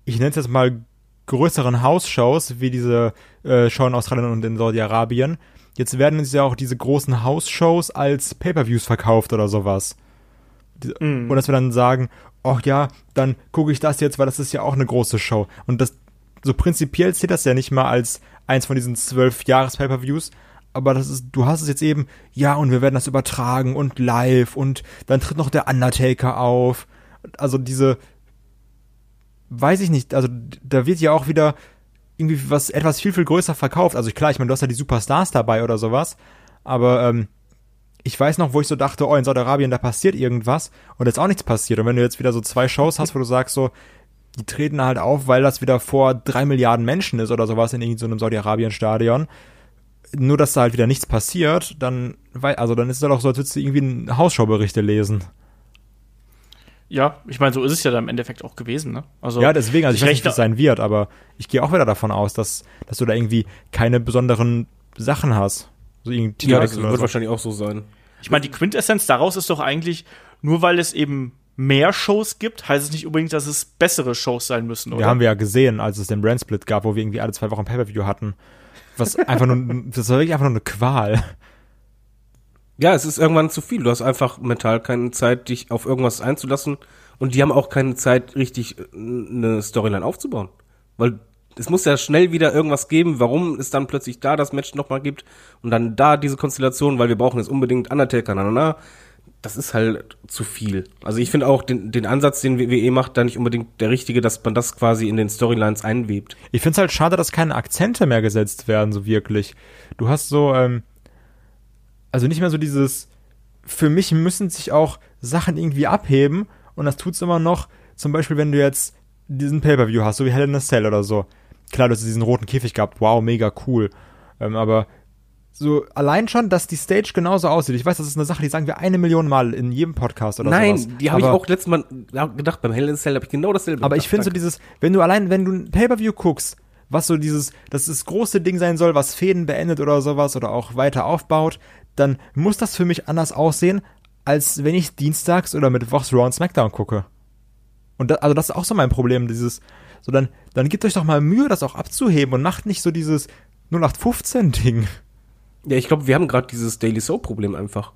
ich nenne es jetzt mal größeren House-Shows, wie diese äh, Show in Australien und in Saudi-Arabien, jetzt werden uns ja auch diese großen House-Shows als Pay-Per-Views verkauft oder sowas. Die, Und dass wir dann sagen, ach ja, dann gucke ich das jetzt, weil das ist ja auch eine große Show. Und das, so prinzipiell zählt das ja nicht mal als eins von diesen zwölf Jahres Pay-Per-Views, aber das ist, du hast es jetzt eben, ja, und wir werden das übertragen und live und dann tritt noch der Undertaker auf. Also diese, weiß ich nicht, also da wird ja auch wieder irgendwie was etwas viel, viel größer verkauft. Also klar, ich meine, du hast ja die Superstars dabei oder sowas, aber ähm, ich weiß noch, wo ich so dachte, oh, in Saudi-Arabien, da passiert irgendwas und jetzt auch nichts passiert. Und wenn du jetzt wieder so zwei Shows hast, wo du sagst so, die treten halt auf, weil das wieder vor drei Milliarden Menschen ist oder sowas in irgendeinem Saudi-Arabien-Stadion, nur dass da halt wieder nichts passiert, dann, also dann ist es doch so, als würdest du irgendwie Hausschauberichte lesen. Ja, ich meine, so ist es ja dann im Endeffekt auch gewesen, ne? Also, Ja, deswegen, also ich, weiß nicht, wie es sein wird, aber ich gehe auch wieder davon aus, dass, dass du da irgendwie keine besonderen Sachen hast. So irgendwie Ja, das wird so. wahrscheinlich auch so sein. Ich meine, die Quintessenz daraus ist doch eigentlich, nur weil es eben mehr Shows gibt, heißt es nicht unbedingt, dass es bessere Shows sein müssen, oder? Ja, haben wir ja gesehen, als es den Brandsplit gab, wo wir irgendwie alle zwei Wochen Pay-Per-View hatten. Was einfach nur, das war wirklich einfach nur eine Qual. Ja, es ist irgendwann zu viel. Du hast einfach mental keine Zeit, dich auf irgendwas einzulassen. Und die haben auch keine Zeit, richtig äh, eine Storyline aufzubauen. Weil es muss ja schnell wieder irgendwas geben, warum es dann plötzlich da das Match nochmal gibt und dann da diese Konstellation, weil wir brauchen jetzt unbedingt Undertaker, na, na, na. Das ist halt zu viel. Also ich finde auch den, den Ansatz, den WWE macht, da nicht unbedingt der richtige, dass man das quasi in den Storylines einwebt. Ich find's halt schade, dass keine Akzente mehr gesetzt werden, so wirklich. Du hast so, ähm, also nicht mehr so dieses, für mich müssen sich auch Sachen irgendwie abheben und das tut's immer noch, zum Beispiel, wenn du jetzt diesen Pay-Per-View hast, so wie Hell in a Cell oder so. Klar, du hast diesen roten Käfig gehabt, wow, mega cool. Ähm, aber so allein schon, dass die Stage genauso aussieht. Ich weiß, das ist eine Sache, die sagen wir eine Million Mal in jedem Podcast oder Nein, sowas. die habe ich auch letztes Mal gedacht, beim Hell in a Cell habe ich genau dasselbe aber ich gedacht. finde so dieses, wenn du allein, wenn du ein Pay-Per-View guckst, was so dieses, dass das große Ding sein soll, was Fäden beendet oder sowas oder auch weiter aufbaut, dann muss das für mich anders aussehen, als wenn ich dienstags oder mittwochs Raw und SmackDown gucke. Und da, also das ist auch so mein Problem, dieses, so dann, dann gebt euch doch mal Mühe, das auch abzuheben und macht nicht so dieses 0815-Ding. Ja, ich glaube, wir haben gerade dieses Daily Soap Problem einfach.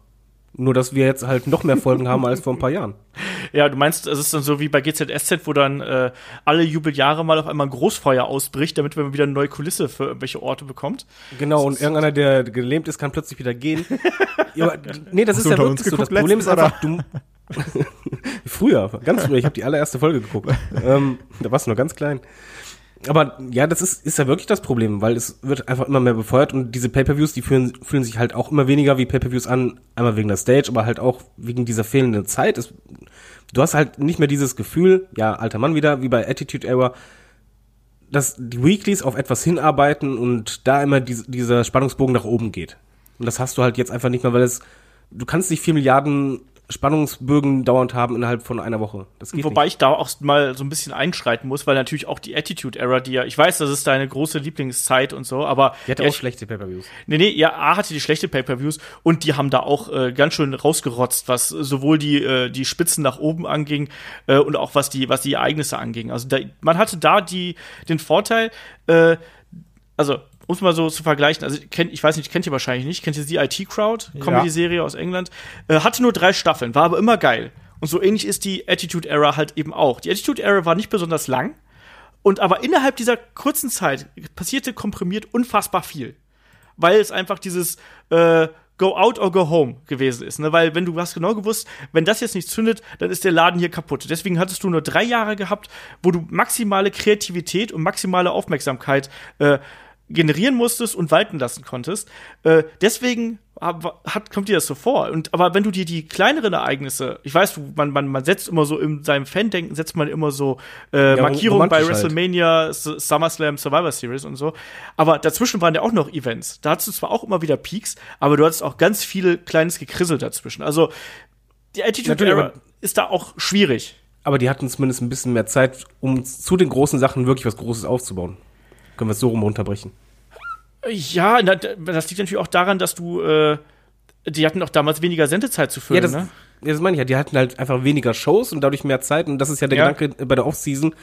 Nur, dass wir jetzt halt noch mehr Folgen haben als vor ein paar Jahren. Ja, du meinst, es ist dann so wie bei GZSZ, wo dann äh, alle Jubeljahre mal auf einmal ein Großfeuer ausbricht, damit man wieder eine neue Kulisse für irgendwelche Orte bekommt. Genau, und irgendeiner, der gelähmt ist, kann plötzlich wieder gehen. ja, aber, nee, das Hast ist ja wirklich so. Das Problem ist einfach, du. früher, ganz früher, ich habe die allererste Folge geguckt. ähm, da warst du noch ganz klein. Aber ja, das ist, ist ja wirklich das Problem, weil es wird einfach immer mehr befeuert und diese Pay-Per-Views, die fühlen, fühlen sich halt auch immer weniger wie Pay-Per-Views an, einmal wegen der Stage, aber halt auch wegen dieser fehlenden Zeit. Es, du hast halt nicht mehr dieses Gefühl, ja, alter Mann wieder, wie bei Attitude Era, dass die Weeklies auf etwas hinarbeiten und da immer dies, dieser Spannungsbogen nach oben geht. Und das hast du halt jetzt einfach nicht mehr, weil es, du kannst nicht vier Milliarden Spannungsbögen dauernd haben innerhalb von einer Woche. Das geht Wobei nicht. ich da auch mal so ein bisschen einschreiten muss, weil natürlich auch die Attitude Era, die ja, ich weiß, das ist deine große Lieblingszeit und so, aber Die hatte ja, auch schlechte Pay-Per-Views. Nee, nee, ja, A hatte die schlechte Pay-Per-Views und die haben da auch äh, ganz schön rausgerotzt, was sowohl die, äh, die Spitzen nach oben anging äh, und auch was die, was die Ereignisse anging. Also da, man hatte da die, den Vorteil, äh, also um es mal so zu vergleichen, also kennt, ich weiß nicht, kennt ihr wahrscheinlich nicht, kennt ihr die IT Crowd, Ja. Comedy-Serie aus England, äh, hatte nur drei Staffeln, war aber immer geil. Und so ähnlich ist die Attitude Era halt eben auch. Die Attitude Era war nicht besonders lang, und aber innerhalb dieser kurzen Zeit passierte komprimiert unfassbar viel. Weil es einfach dieses äh, Go out or go home gewesen ist. Ne? Weil wenn du hast genau gewusst, wenn das jetzt nicht zündet, dann ist der Laden hier kaputt. Deswegen hattest du nur drei Jahre gehabt, wo du maximale Kreativität und maximale Aufmerksamkeit äh, generieren musstest und walten lassen konntest. Äh, deswegen hat, kommt dir das so vor. Und, aber wenn du dir die kleineren Ereignisse, ich weiß, man, man, man setzt immer so in seinem Fandenken, setzt man immer so äh, ja, Markierungen bei halt. WrestleMania, halt. SummerSlam, Survivor Series und so. Aber dazwischen waren ja auch noch Events. Da hattest du zwar auch immer wieder Peaks, aber du hattest auch ganz viele kleines Gekrissel dazwischen. Also die Attitude Era ist da auch schwierig. Aber die hatten zumindest ein bisschen mehr Zeit, um zu den großen Sachen wirklich was Großes aufzubauen. Können wir es so rum runterbrechen? Ja, das liegt natürlich auch daran, dass du, äh, die hatten auch damals weniger Sendezeit zu füllen, ja, das, ne? Ja, das meine ich ja. Die hatten halt einfach weniger Shows und dadurch mehr Zeit. Und das ist ja der ja. Gedanke bei der Offseason,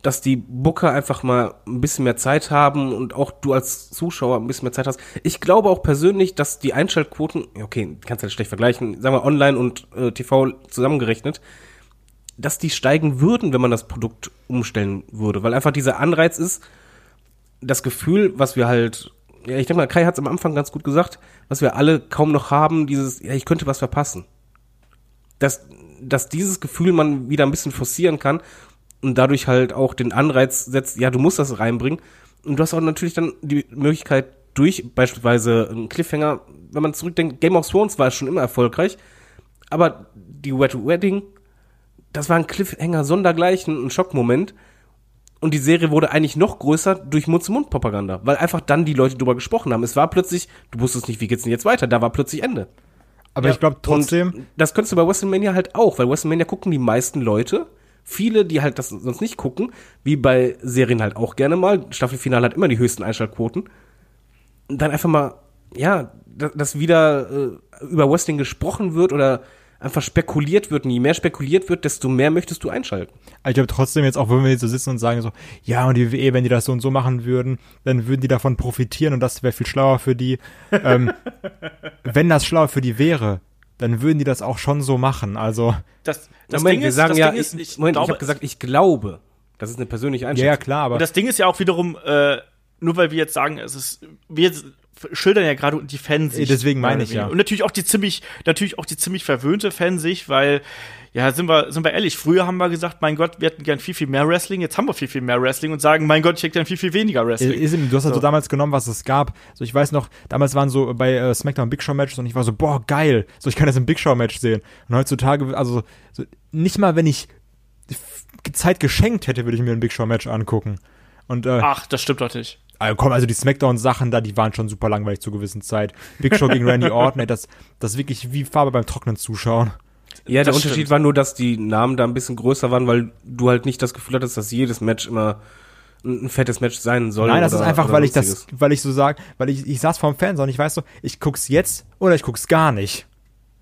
dass die Booker einfach mal ein bisschen mehr Zeit haben und auch du als Zuschauer ein bisschen mehr Zeit hast. Ich glaube auch persönlich, dass die Einschaltquoten, okay, kannst du halt schlecht vergleichen, sagen wir online und äh, TV zusammengerechnet, dass die steigen würden, wenn man das Produkt umstellen würde. Weil einfach dieser Anreiz ist, das Gefühl, was wir halt, ja, ich denke mal, Kai hat es am Anfang ganz gut gesagt, was wir alle kaum noch haben, dieses, ja, ich könnte was verpassen. Dass, dass dieses Gefühl man wieder ein bisschen forcieren kann und dadurch halt auch den Anreiz setzt, ja, du musst das reinbringen. Und du hast auch natürlich dann die Möglichkeit, durch beispielsweise einen Cliffhanger, wenn man zurückdenkt, Game of Thrones war schon immer erfolgreich, aber die Wet Wedding, das war ein Cliffhanger sondergleichen, ein Schockmoment. Und die Serie wurde eigentlich noch größer durch Mund-zu-Mund-Propaganda, weil einfach dann die Leute drüber gesprochen haben. Es war plötzlich, du wusstest nicht, wie geht's denn jetzt weiter, da war plötzlich Ende. Aber ja, ich glaube trotzdem. Und das könntest du bei WrestleMania halt auch, weil WrestleMania gucken die meisten Leute. Viele, die halt das sonst nicht gucken, wie bei Serien halt auch gerne mal. Staffelfinale hat immer die höchsten Einschaltquoten. Und dann einfach mal, ja, dass wieder äh, über Wrestling gesprochen wird oder einfach spekuliert wird. Und je mehr spekuliert wird, desto mehr möchtest du einschalten. Ich glaube trotzdem jetzt auch, wenn wir jetzt so sitzen und sagen so, ja, und die WWE, wenn die das so und so machen würden, dann würden die davon profitieren und das wäre viel schlauer für die. ähm, wenn das schlauer für die wäre, dann würden die das auch schon so machen. Also das, das Moment, Ding wir ist, sagen ja, ist, ich, Moment, glaube, ich habe gesagt, ich glaube. Das ist eine persönliche Einschätzung. Ja, klar, aber und das Ding ist ja auch wiederum, äh, nur weil wir jetzt sagen, es ist, wir schildern ja gerade die Fansicht. Deswegen meine ich ja. Und natürlich auch die ziemlich, natürlich auch die ziemlich verwöhnte Fansicht, weil, ja, sind wir, sind wir ehrlich, früher haben wir gesagt, mein Gott, wir hätten gern viel, viel mehr Wrestling, jetzt haben wir viel, viel mehr Wrestling und sagen, mein Gott, ich hätte gern viel, viel weniger Wrestling. Ist, du hast halt so. damals genommen, was es gab. So, ich weiß noch, damals waren so bei äh, SmackDown Big Show Matches und ich war so, boah, geil. So, ich kann jetzt ein Big Show Match sehen. Und heutzutage, also, so, nicht mal, wenn ich Zeit geschenkt hätte, würde ich mir ein Big Show Match angucken. Und, äh, Ach, das stimmt doch nicht. Also komm, also die Smackdown-Sachen da, die waren schon super langweilig zur gewissen Zeit. Big Show gegen Randy Orton, ey, das, das ist wirklich wie Farbe beim Trocknen zuschauen. Ja, der das Unterschied stimmt. war nur, dass die Namen da ein bisschen größer waren, weil du halt nicht das Gefühl hattest, dass jedes Match immer ein fettes Match sein soll. Nein, das oder, ist einfach, weil ich das, weil ich so sag, weil ich, ich saß vorm Fernseher und ich weiß so, ich guck's jetzt oder ich guck's gar nicht.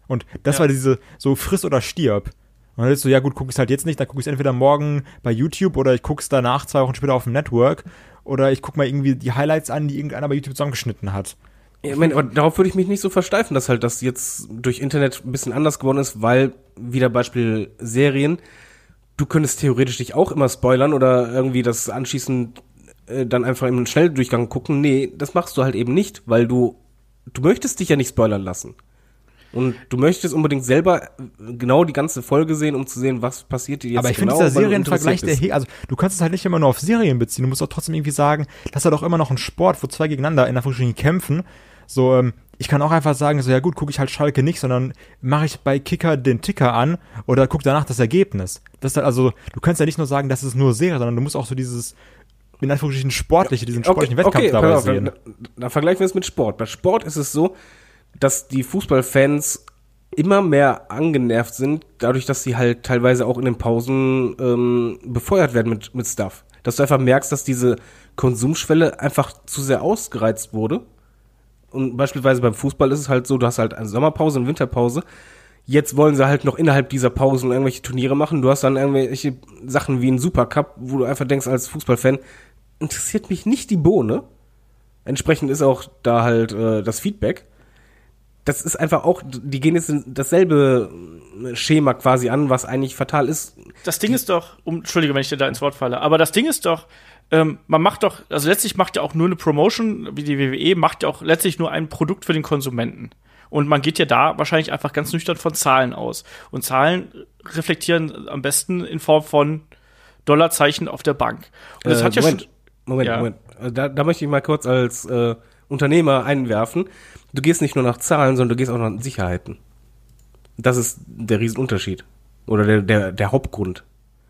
Und das ja. war diese, so friss oder stirb. Und dann ist so, ja gut, guck ich's halt jetzt nicht, dann guck ich's entweder morgen bei YouTube oder ich guck's danach zwei Wochen später auf dem Network oder ich gucke mal irgendwie die Highlights an, die irgendeiner bei YouTube zusammengeschnitten hat. Ja, ich meine, aber darauf würde ich mich nicht so versteifen, dass halt das jetzt durch Internet ein bisschen anders geworden ist, weil, wieder Beispiel Serien, du könntest theoretisch dich auch immer spoilern oder irgendwie das anschließend äh, dann einfach im Schnelldurchgang gucken. Nee, das machst du halt eben nicht, weil du, du möchtest dich ja nicht spoilern lassen. Und du möchtest unbedingt selber genau die ganze Folge sehen, um zu sehen, was passiert dir jetzt Aber ich genau, finde, dieser Serienvergleich, der, He also du kannst es halt nicht immer nur auf Serien beziehen. Du musst auch trotzdem irgendwie sagen, das ist ja doch immer noch ein Sport, wo zwei gegeneinander in der Funktion kämpfen. So, ähm, ich kann auch einfach sagen, so ja gut, gucke ich halt Schalke nicht, sondern mache ich bei Kicker den Ticker an oder guck danach das Ergebnis. Das ist halt also, du kannst ja nicht nur sagen, das ist nur Serie, sondern du musst auch so dieses in Anführungsstrichen sportliche, diesen sportlichen okay, Wettkampf okay, dabei sehen. Da, da vergleichen wir es mit Sport. Bei Sport ist es so, dass die Fußballfans immer mehr angenervt sind, dadurch, dass sie halt teilweise auch in den Pausen ähm, befeuert werden mit, mit Stuff. Dass du einfach merkst, dass diese Konsumschwelle einfach zu sehr ausgereizt wurde. Und beispielsweise beim Fußball ist es halt so, du hast halt eine Sommerpause und Winterpause. Jetzt wollen sie halt noch innerhalb dieser Pausen irgendwelche Turniere machen. Du hast dann irgendwelche Sachen wie ein Supercup, wo du einfach denkst als Fußballfan, interessiert mich nicht die Bohne. Entsprechend ist auch da halt äh, das Feedback das ist einfach auch, die gehen jetzt in dasselbe Schema quasi an, was eigentlich fatal ist. Das Ding ist doch, um, Entschuldige, wenn ich dir da ins Wort falle, aber das Ding ist doch, ähm, man macht doch, also letztlich macht ja auch nur eine Promotion, wie die WWE, macht ja auch letztlich nur ein Produkt für den Konsumenten. Und man geht ja da wahrscheinlich einfach ganz nüchtern von Zahlen aus. Und Zahlen reflektieren am besten in Form von Dollarzeichen auf der Bank. Und das Äh, hat ja Moment, schon. Moment, Ja. Moment. Äh, Da, da möchte ich mal kurz als äh, Unternehmer einwerfen. Du gehst nicht nur nach Zahlen, sondern du gehst auch nach Sicherheiten. Das ist der Riesenunterschied. Oder der, der, der Hauptgrund.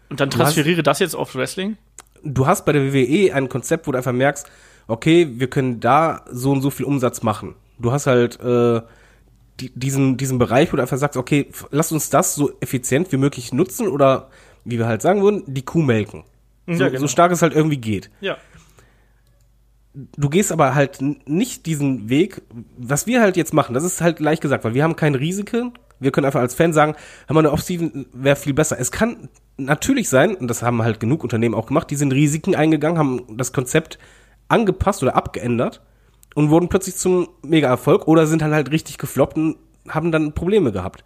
Und dann du hast- transferiere das jetzt auf Wrestling? Du hast bei der WWE ein Konzept, wo du einfach merkst, okay, wir können da so und so viel Umsatz machen. Du hast halt äh, die, diesen, diesen Bereich, wo du einfach sagst, okay, lass uns das so effizient wie möglich nutzen oder, wie wir halt sagen würden, die Kuh melken. So, Ja, genau. so stark es halt irgendwie geht. Ja. Du gehst aber halt nicht diesen Weg, was wir halt jetzt machen, das ist halt leicht gesagt, weil wir haben kein Risiken. Wir können einfach als Fan sagen, haben wir eine Offseason, wäre viel besser. Es kann natürlich sein, und das haben halt genug Unternehmen auch gemacht, die sind Risiken eingegangen, haben das Konzept angepasst oder abgeändert und wurden plötzlich zum Mega-Erfolg oder sind dann halt richtig gefloppt und haben dann Probleme gehabt.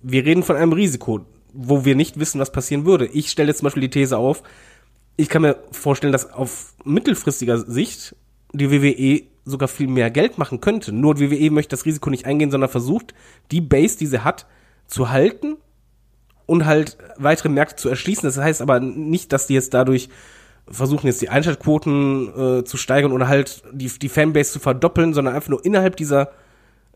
Wir reden von einem Risiko, wo wir nicht wissen, was passieren würde. Ich stelle jetzt zum Beispiel die These auf, ich kann mir vorstellen, dass auf mittelfristiger Sicht die WWE sogar viel mehr Geld machen könnte. Nur die WWE möchte das Risiko nicht eingehen, sondern versucht, die Base, die sie hat, zu halten und halt weitere Märkte zu erschließen. Das heißt aber nicht, dass die jetzt dadurch versuchen, jetzt die Einschaltquoten äh, zu steigern oder halt die, die Fanbase zu verdoppeln, sondern einfach nur innerhalb dieser,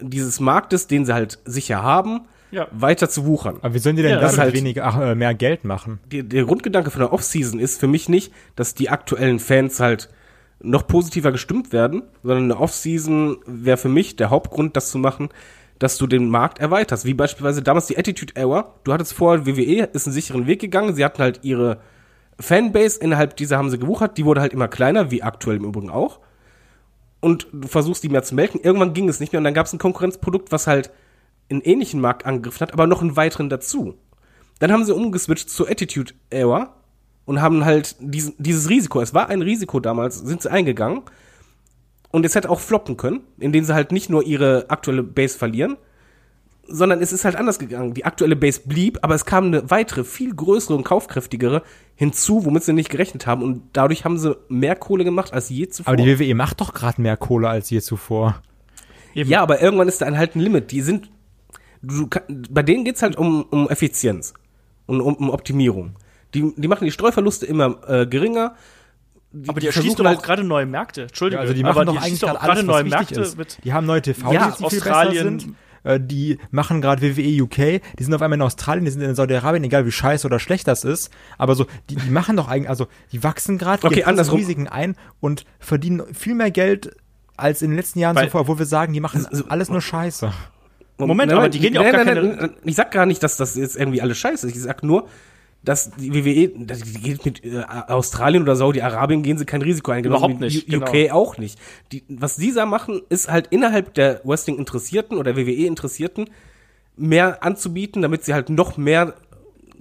dieses Marktes, den sie halt sicher haben, Ja. weiter zu wuchern Aber wie sollen die denn Ja, das halt- weniger, ach, äh, mehr Geld machen? die, der Grundgedanke von der Offseason ist für mich nicht, dass die aktuellen Fans halt noch positiver gestimmt werden, sondern eine Offseason wäre für mich der Hauptgrund, das zu machen, dass du den Markt erweiterst. Wie beispielsweise damals die Attitude Era. Du hattest vorher, WWE ist einen sicheren Weg gegangen. Sie hatten halt ihre Fanbase, innerhalb dieser haben sie gewuchert. Die wurde halt immer kleiner, wie aktuell im Übrigen auch. Und du versuchst die mehr zu melken. Irgendwann ging es nicht mehr und dann gab es ein Konkurrenzprodukt, was halt einen ähnlichen Markt angegriffen hat, aber noch einen weiteren dazu. Dann haben sie umgeswitcht zur Attitude Era und haben halt diesen, dieses Risiko, es war ein Risiko damals, sind sie eingegangen. Und es hätte auch floppen können, indem sie halt nicht nur ihre aktuelle Base verlieren, sondern es ist halt anders gegangen. Die aktuelle Base blieb, aber es kam eine weitere, viel größere und kaufkräftigere hinzu, womit sie nicht gerechnet haben. Und dadurch haben sie mehr Kohle gemacht als je zuvor. Aber die WWE macht doch gerade mehr Kohle als je zuvor. Eben. Ja, aber irgendwann ist da ein halt ein Limit. Die sind, du, bei denen geht's halt um, um Effizienz und um, um Optimierung. Die, die machen die Streuverluste immer äh, geringer. Aber die versuchen erschließen doch halt- auch gerade neue Märkte. Entschuldige. Ja, also die aber machen doch die eigentlich gerade neue Märkte ist. mit. Die haben neue TV, Ja, die viel Australien. besser sind. Äh, Die machen gerade WWE UK, die sind auf einmal in Australien, die sind in Saudi-Arabien, egal wie scheiße oder schlecht das ist. Aber so, die, die machen doch eigentlich, also die wachsen gerade, Okay, andersrum. Risiken ein und verdienen viel mehr Geld als in den letzten Jahren Weil- zuvor, wo wir sagen, die machen alles nur Scheiße. Moment, aber die gehen ja auch gar keine- Ich sag gar nicht, dass das jetzt irgendwie alles scheiße ist. Ich sag nur, dass die WWE, die geht mit äh, Australien oder Saudi-Arabien gehen sie kein Risiko ein. Genauso Überhaupt nicht, U- genau. UK auch nicht. Die, was die da machen, ist halt innerhalb der Wrestling-Interessierten oder WWE-Interessierten mehr anzubieten, damit sie halt noch mehr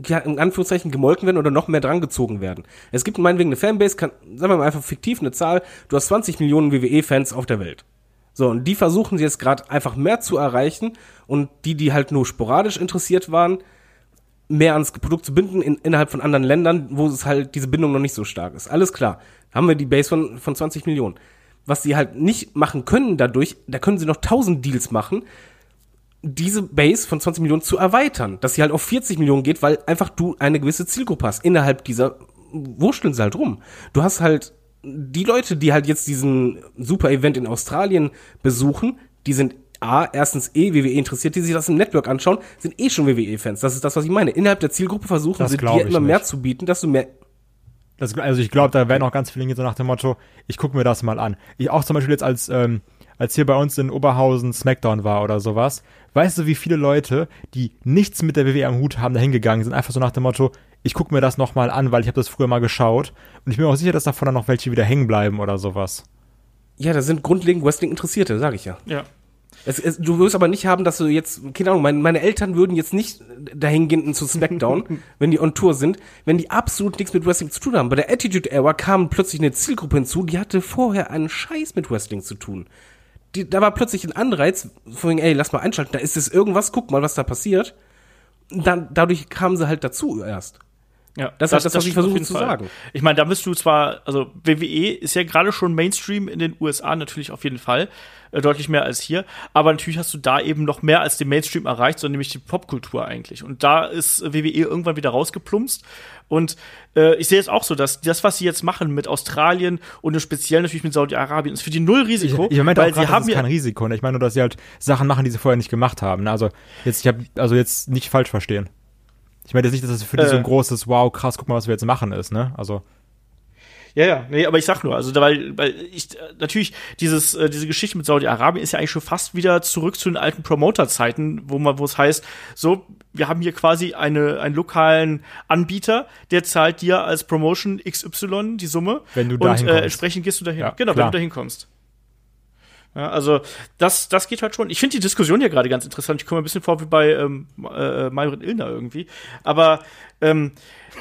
ja, in Anführungszeichen gemolken werden oder noch mehr drangezogen werden. Es gibt meinetwegen eine Fanbase, kann, sagen wir mal einfach fiktiv eine Zahl, du hast 20 Millionen WWE-Fans auf der Welt. So, und die versuchen sie jetzt gerade einfach mehr zu erreichen und die, die halt nur sporadisch interessiert waren, mehr ans Produkt zu binden in, innerhalb von anderen Ländern, wo es halt diese Bindung noch nicht so stark ist. Alles klar. Haben wir die Base von, von 20 Millionen. Was sie halt nicht machen können dadurch, da können sie noch 1000 Deals machen, diese Base von 20 Millionen zu erweitern, dass sie halt auf 40 Millionen geht, weil einfach du eine gewisse Zielgruppe hast. Innerhalb dieser wurschteln sie halt rum. Du hast halt die Leute, die halt jetzt diesen super Event in Australien besuchen, die sind A, erstens eh WWE interessiert, die sich das im Network anschauen, sind eh schon WWE-Fans. Das ist das, was ich meine. Innerhalb der Zielgruppe versuchen Das sie dir immer mehr nicht. zu bieten, dass du mehr Das, also ich glaube, da werden auch ganz viele Dinge so nach dem Motto, ich gucke mir das mal an. Ich auch zum Beispiel jetzt als, ähm, als hier bei uns in Oberhausen Smackdown war oder sowas, weißt du, wie viele Leute, die nichts mit der WWE am Hut haben, da hingegangen sind, einfach so nach dem Motto, ich gucke mir das nochmal an, weil ich habe das früher mal geschaut und ich bin mir auch sicher, dass davon dann noch welche wieder hängen bleiben oder sowas. Ja, das sind grundlegend Wrestling-Interessierte, sage ich ja. Ja. Es, es, du wirst aber nicht haben, dass du jetzt, keine Ahnung, meine, meine Eltern würden jetzt nicht dahin gehen zu SmackDown, wenn die on Tour sind, wenn die absolut nichts mit Wrestling zu tun haben. Bei der Attitude Era kam plötzlich eine Zielgruppe hinzu, die hatte vorher einen Scheiß mit Wrestling zu tun. die, da war plötzlich ein Anreiz, von wegen, ey, lass mal einschalten, da ist es irgendwas, guck mal, was da passiert. Dann, dadurch kamen sie halt dazu erst. Ja, Das ist halt das, was ich versuche zu Fall. sagen. Ich meine, da bist du zwar, also WWE ist ja gerade schon Mainstream in den USA natürlich auf jeden Fall, äh, deutlich mehr als hier, aber natürlich hast du da eben noch mehr als den Mainstream erreicht, sondern nämlich die Popkultur eigentlich. Und da ist WWE irgendwann wieder rausgeplumpst. Und äh, ich sehe es auch so, dass das, was sie jetzt machen mit Australien und speziell natürlich mit Saudi-Arabien, ist für die null Ich, Risiko, ich meinte auch weil grad, sie haben das ist ja kein Risiko. Ne? Ich meine nur, dass sie halt Sachen machen, die sie vorher nicht gemacht haben. Ne? Also jetzt, ich habe, also jetzt nicht falsch verstehen. Ich meine jetzt nicht, dass das für die Äh. so ein großes Wow, krass, guck mal, was wir jetzt machen ist. Ne? Also Ja, ja, nee, aber ich sag nur, also weil, weil ich äh, natürlich dieses äh, diese Geschichte mit Saudi-Arabien ist ja eigentlich schon fast wieder zurück zu den alten Promoter-Zeiten, wo man wo es heißt, so wir haben hier quasi eine einen lokalen Anbieter, der zahlt dir als Promotion XY die Summe Wenn du und äh, entsprechend gehst du dahin. Ja, genau, klar. wenn du dahin kommst. Ja, also das, das geht halt schon. Ich finde die Diskussion hier gerade ganz interessant. Ich komme ein bisschen vor wie bei ähm, äh, Mayrit Illner irgendwie. Aber ähm,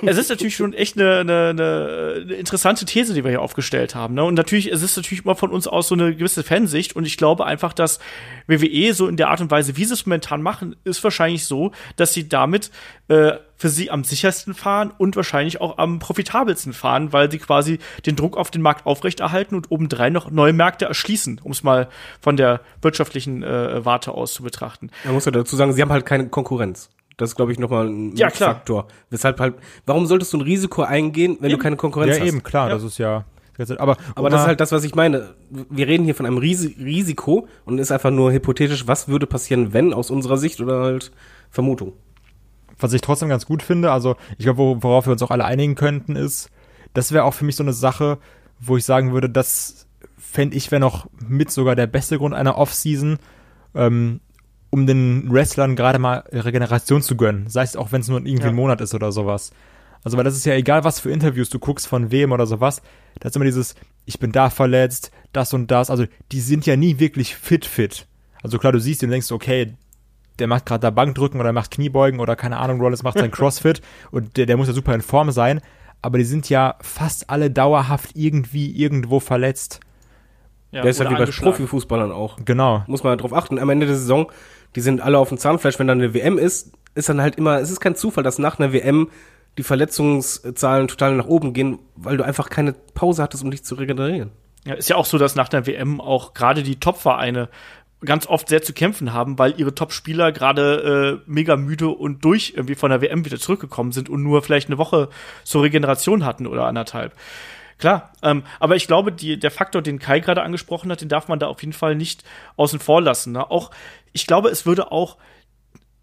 es ist natürlich schon echt eine, eine, eine, eine interessante These, die wir hier aufgestellt haben. Ne? Und natürlich, es ist natürlich immer von uns aus so eine gewisse Fansicht. Und ich glaube einfach, dass WWE so in der Art und Weise, wie sie es momentan machen, ist wahrscheinlich so, dass sie damit äh, für sie am sichersten fahren und wahrscheinlich auch am profitabelsten fahren, weil sie quasi den Druck auf den Markt aufrechterhalten und obendrein noch neue Märkte erschließen, um es mal von der wirtschaftlichen äh, Warte aus zu betrachten. Man muss ja dazu sagen, sie haben halt keine Konkurrenz. Das ist, glaube ich, nochmal ein Ja. Faktor. Weshalb halt, warum solltest du ein Risiko eingehen, wenn Eben. du keine Konkurrenz ja, hast? eben, klar, Ja. das ist ja. Aber, Aber das ist halt das, was ich meine. Wir reden hier von einem Risi Risiko und ist einfach nur hypothetisch, was würde passieren, wenn aus unserer Sicht oder halt Vermutung. Was ich trotzdem ganz gut finde, also ich glaube, wo- worauf wir uns auch alle einigen könnten, ist, das wäre auch für mich so eine Sache, wo ich sagen würde, das fände ich wäre noch mit sogar der beste Grund einer Off-Season, ähm, um den Wrestlern gerade mal Regeneration zu gönnen. Sei es auch, wenn es nur irgendwie Ja. ein Monat ist oder sowas. Also, weil das ist ja egal, was für Interviews du guckst, von wem oder sowas. Da ist immer dieses, ich bin da verletzt, das und das. Also, die sind ja nie wirklich fit, fit. Also klar, du siehst ihn und denkst, okay, der macht gerade da Bankdrücken oder macht Kniebeugen oder keine Ahnung, Rollins macht sein Crossfit und der, der muss ja super in Form sein. Aber die sind ja fast alle dauerhaft irgendwie irgendwo verletzt. Ja, Der ist halt wie bei. Profifußballern auch. Genau. Muss man halt drauf achten. Am Ende der Saison, die sind alle auf dem Zahnfleisch. Wenn dann eine WM ist, ist dann halt immer, es ist kein Zufall, dass nach einer WM die Verletzungszahlen total nach oben gehen, weil du einfach keine Pause hattest, um dich zu regenerieren. Ja, ist ja auch so, dass nach der WM auch gerade die Top-Vereine ganz oft sehr zu kämpfen haben, weil ihre Top-Spieler gerade äh, mega müde und durch irgendwie von der WM wieder zurückgekommen sind und nur vielleicht eine Woche zur Regeneration hatten oder anderthalb. Klar, ähm, aber ich glaube, die, der Faktor, den Kai gerade angesprochen hat, den darf man da auf jeden Fall nicht außen vor lassen. Ne? Auch, ich glaube, es würde auch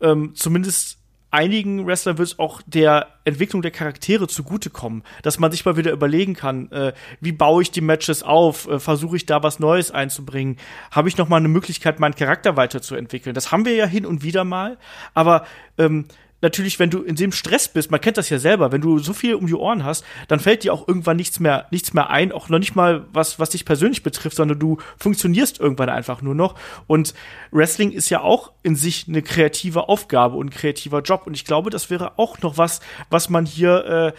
ähm, zumindest einigen Wrestlern wird es auch der Entwicklung der Charaktere zugutekommen, dass man sich mal wieder überlegen kann, äh, wie baue ich die Matches auf, äh, versuche ich da was Neues einzubringen, habe ich noch mal eine Möglichkeit, meinen Charakter weiterzuentwickeln. Das haben wir ja hin und wieder mal, aber ähm, natürlich, wenn du in dem Stress bist, man kennt das ja selber, wenn du so viel um die Ohren hast, dann fällt dir auch irgendwann nichts mehr, nichts mehr ein, auch noch nicht mal was, was dich persönlich betrifft, sondern du funktionierst irgendwann einfach nur noch. Und Wrestling ist ja auch in sich eine kreative Aufgabe und kreativer Job. Und ich glaube, das wäre auch noch was, was man hier äh,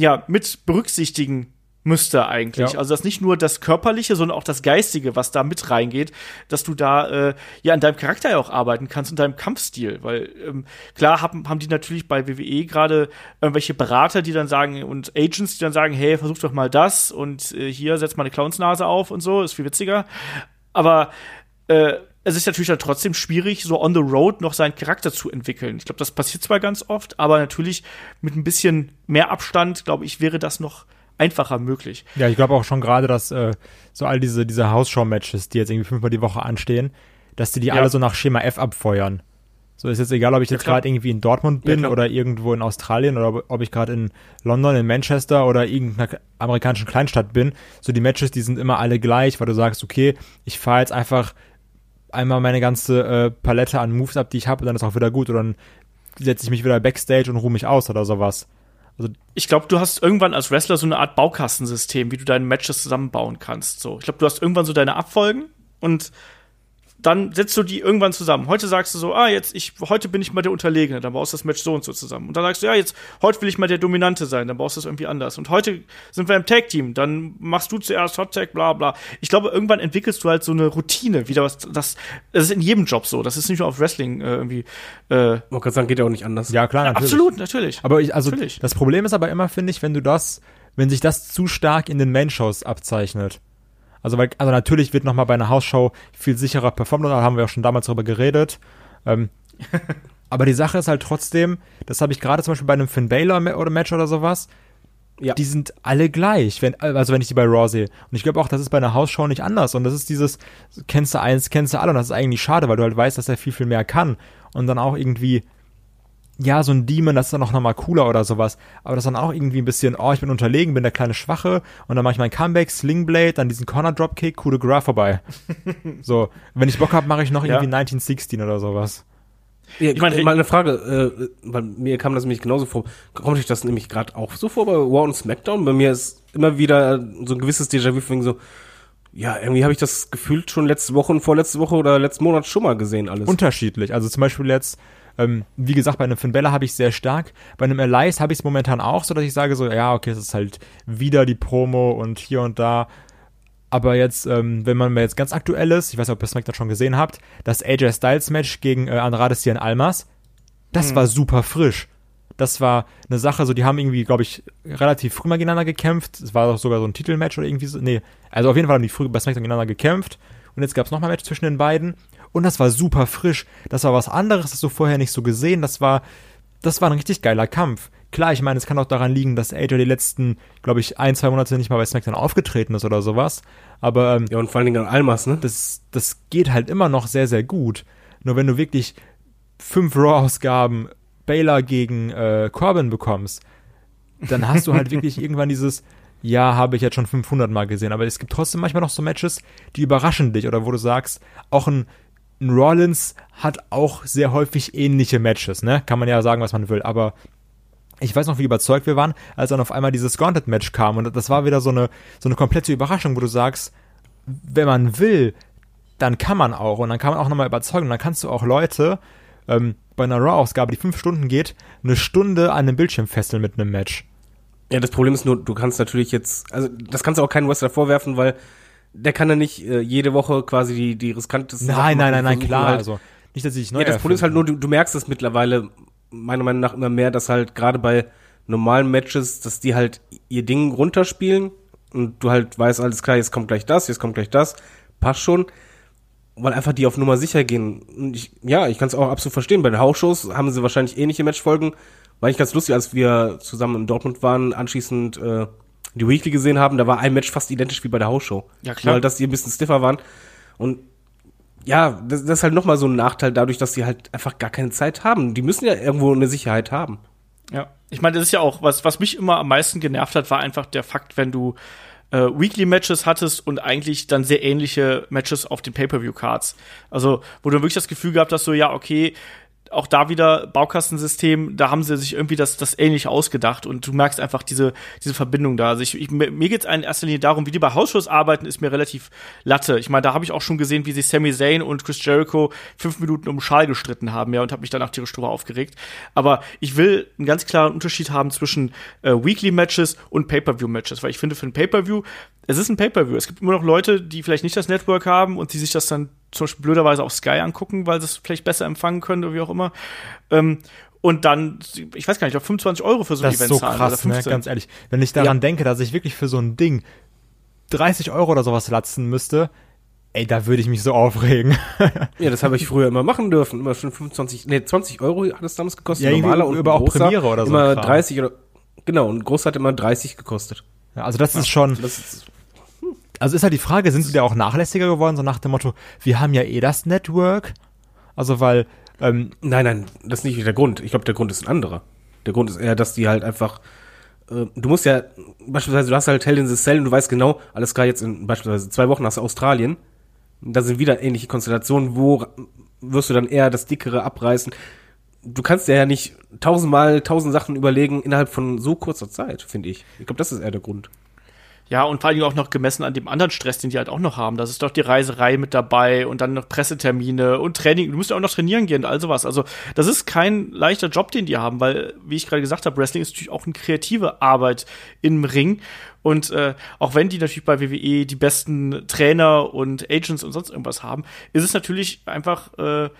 ja mit berücksichtigen müsste eigentlich. Ja. Also das nicht nur das Körperliche, sondern auch das Geistige, was da mit reingeht, dass du da äh, ja an deinem Charakter ja auch arbeiten kannst und deinem Kampfstil. Weil ähm, klar haben, haben die natürlich bei WWE gerade irgendwelche Berater, die dann sagen, und Agents, die dann sagen, hey, versuch doch mal das und äh, hier setz mal eine Clownsnase auf und so, ist viel witziger. Aber äh, es ist natürlich dann trotzdem schwierig, so on the road noch seinen Charakter zu entwickeln. Ich glaube, das passiert zwar ganz oft, aber natürlich mit ein bisschen mehr Abstand, glaube ich, wäre das noch einfacher möglich. Ja, ich glaube auch schon gerade, dass äh, so all diese, diese Hausshow-Matches, die jetzt irgendwie fünfmal die Woche anstehen, dass die die Ja. alle so nach Schema F abfeuern. So ist jetzt egal, ob ich jetzt klar. gerade irgendwie in Dortmund bin klar. oder irgendwo in Australien oder ob- ob ich gerade in London, in Manchester oder irgendeiner amerikanischen Kleinstadt bin. So die Matches, die sind immer alle gleich, weil du sagst, okay, ich fahre jetzt einfach einmal meine ganze äh, Palette an Moves ab, die ich habe und dann ist auch wieder gut. Oder dann setze ich mich wieder backstage und ruhe mich aus oder sowas. Ich glaube, du hast irgendwann als Wrestler so eine Art Baukastensystem, wie du deine Matches zusammenbauen kannst. So, ich glaube, du hast irgendwann so deine Abfolgen und dann setzt du die irgendwann zusammen. Heute sagst du so, ah, jetzt ich heute bin ich mal der Unterlegene, dann baust du das Match so und so zusammen. Und dann sagst du, ja, jetzt heute will ich mal der Dominante sein, dann baust du es irgendwie anders. Und heute sind wir im Tag Team, dann machst du zuerst Hot Tag, bla bla. Ich glaube, irgendwann entwickelst du halt so eine Routine, wieder was das das ist in jedem Job so. Das ist nicht nur auf Wrestling äh, irgendwie äh, Ich wollte gerade sagen, geht ja auch nicht anders. Ja, klar, ja, natürlich. absolut, natürlich. Aber ich, also Natürlich. das Problem ist aber immer, finde ich, wenn du das, wenn sich das zu stark in den Main-Shows abzeichnet. Also, weil, also natürlich wird nochmal bei einer Hausshow viel sicherer performt, da haben wir auch schon damals drüber geredet. Ähm, aber die Sache ist halt trotzdem, das habe ich gerade zum Beispiel bei einem Finn Balor Ma- oder Match oder sowas, Ja. die sind alle gleich, wenn, also wenn ich die bei Raw sehe. Und ich glaube auch, das ist bei einer Hausshow nicht anders. Und das ist dieses, kennst du eins, kennst du alle. Und das ist eigentlich schade, weil du halt weißt, dass er viel, viel mehr kann. Und dann auch irgendwie, ja, so ein Demon, das ist dann auch nochmal cooler oder sowas. Aber das ist dann auch irgendwie ein bisschen, oh, ich bin unterlegen, bin der kleine Schwache. Und dann mache ich mein Comeback, Slingblade, dann diesen Corner Dropkick, coup de gras vorbei. so, wenn ich Bock habe, mache ich noch Ja. irgendwie 1916 oder sowas. Ja, Ich ich meine, meine, mal eine Frage, äh, bei mir kam das nämlich genauso vor. Kommt euch das nämlich gerade auch so vor bei Raw und SmackDown? Bei mir ist immer wieder so ein gewisses Déjà-vu von so, ja, irgendwie habe ich das gefühlt schon letzte Woche und vorletzte Woche oder letzten Monat schon mal gesehen alles. unterschiedlich. Also zum Beispiel jetzt, ähm, wie gesagt, bei einem Finn Bella habe ich sehr stark. Bei einem Elias habe ich es momentan auch so, dass ich sage so, ja, okay, es ist halt wieder die Promo und hier und da. Aber jetzt, ähm, wenn man mir jetzt ganz aktuell ist, ich weiß nicht, ob ihr SmackDown schon gesehen habt, das AJ Styles Match gegen äh, Andrade Cien Almas, das war super frisch. Das war eine Sache, so die haben irgendwie, glaube ich, relativ früh mal gegeneinander gekämpft. Es war doch sogar so ein Titelmatch oder irgendwie so. Nee, also auf jeden Fall haben die früh bei SmackDown gegeneinander gekämpft. Und jetzt gab es nochmal ein Match zwischen den beiden. Und das war super frisch. Das war was anderes, das du vorher nicht so gesehen. Das war, das war ein richtig geiler Kampf. Klar, ich meine, es kann auch daran liegen, dass AJ die letzten, glaube ich, ein, zwei Monate nicht mal bei SmackDown aufgetreten ist oder sowas. Aber ähm, Ja, und vor allen Dingen an Almas, ne? das, das geht halt immer noch sehr, sehr gut. Nur wenn du wirklich fünf Raw-Ausgaben Baylor gegen äh, Corbin bekommst, dann hast du halt wirklich irgendwann dieses, ja, habe ich jetzt schon 500 Mal gesehen, aber es gibt trotzdem manchmal noch so Matches, die überraschen dich oder wo du sagst, auch ein, Rollins hat auch sehr häufig ähnliche Matches, ne? Kann man ja sagen, was man will, aber ich weiß noch, wie überzeugt wir waren, als dann auf einmal dieses Gauntlet-Match kam und das war wieder so eine, so eine komplette Überraschung, wo du sagst, wenn man will, dann kann man auch und dann kann man auch nochmal überzeugen und dann kannst du auch Leute ähm, bei einer Raw-Ausgabe, die fünf Stunden geht, eine Stunde an einem Bildschirm fesseln mit einem Match. Ja, das Problem ist nur, du kannst natürlich jetzt, also das kannst du auch keinen Wrestler vorwerfen, weil der kann ja nicht äh, jede Woche quasi die, die riskantesten Nein, nein, nein, nein, klar. Halt, also nicht, dass ich neu ja, das Problem ist halt nur, du, du merkst es mittlerweile, meiner Meinung nach immer mehr, dass halt gerade bei normalen Matches, dass die halt ihr Ding runterspielen und du halt weißt, alles klar, jetzt kommt gleich das, jetzt kommt gleich das, passt schon, weil einfach die auf Nummer sicher gehen. Und ich, ja, ich kann es auch absolut verstehen. Bei den Hausshows haben sie wahrscheinlich ähnliche Matchfolgen. War nicht ganz lustig, als wir zusammen in Dortmund waren, anschließend äh, die Weekly gesehen haben, da war ein Match fast identisch wie bei der Hausshow. Ja, klar. Weil dass die ein bisschen stiffer waren. Und ja, das, das ist halt nochmal so ein Nachteil dadurch, dass die halt einfach gar keine Zeit haben. Die müssen ja irgendwo eine Sicherheit haben. Ja, ich meine, das ist ja auch, was, was mich immer am meisten genervt hat, war einfach der Fakt, wenn du äh, Weekly-Matches hattest und eigentlich dann sehr ähnliche Matches auf den Pay-Per-View-Cards. Also, wo du wirklich das Gefühl gehabt hast, so, ja, okay, auch da wieder Baukastensystem, da haben sie sich irgendwie das, das ähnlich ausgedacht und du merkst einfach diese, diese Verbindung da. Also ich, ich, mir mir geht's in erster Linie darum, wie die bei Hausshows arbeiten, ist mir relativ Latte. Ich meine, da habe ich auch schon gesehen, wie sich Sami Zayn und Chris Jericho fünf Minuten um Schal gestritten haben, ja, und habe mich danach tierisch drüber aufgeregt. Aber ich will einen ganz klaren Unterschied haben zwischen äh, Weekly-Matches und Pay-Per-View-Matches, weil ich finde, für ein Pay-Per-View, es ist ein Pay-Per-View. Es gibt immer noch Leute, die vielleicht nicht das Network haben und die sich das dann zum Beispiel blöderweise auf Sky angucken, weil sie es vielleicht besser empfangen können oder wie auch immer. Ähm, und dann, ich weiß gar nicht, ich glaube 25 Euro für so ein Das ist Event so zahlen. krass, ne? 15. ganz ehrlich. Wenn ich daran denke, dass ich wirklich für so ein Ding 30 Euro oder sowas latzen müsste, ey, da würde ich mich so aufregen. Ja, das habe ich früher immer machen dürfen. Immer schon 25, nee, 20 Euro hat es damals gekostet. Ja, normaler und über auch Premiere oder so Immer Kram. 30 oder, genau, und großer hat immer 30 gekostet. Ja, also das ist schon, Das ist, also ist halt die Frage, sind sie da auch nachlässiger geworden, so nach dem Motto, wir haben ja eh das Network? Also weil, ähm, nein, nein, das ist nicht der Grund. Ich glaube, der Grund ist ein anderer. Der Grund ist eher, dass die halt einfach, äh, du musst ja, beispielsweise, du hast halt Hell in the Cell und du weißt genau, alles klar, jetzt in beispielsweise zwei Wochen hast du Australien. Da sind wieder ähnliche Konstellationen, wo wirst du dann eher das Dickere abreißen. Du kannst ja nicht tausendmal tausend Sachen überlegen innerhalb von so kurzer Zeit, finde ich. Ich glaube, das ist eher der Grund. Ja, und vor allem auch noch gemessen an dem anderen Stress, den die halt auch noch haben. Das ist doch die Reiserei mit dabei und dann noch Pressetermine und Training. Du musst ja auch noch trainieren gehen und all sowas. Also, das ist kein leichter Job, den die haben, weil, wie ich gerade gesagt habe, Wrestling ist natürlich auch eine kreative Arbeit im Ring. Und äh, auch wenn die natürlich bei WWE die besten Trainer und Agents und sonst irgendwas haben, ist es natürlich einfach äh,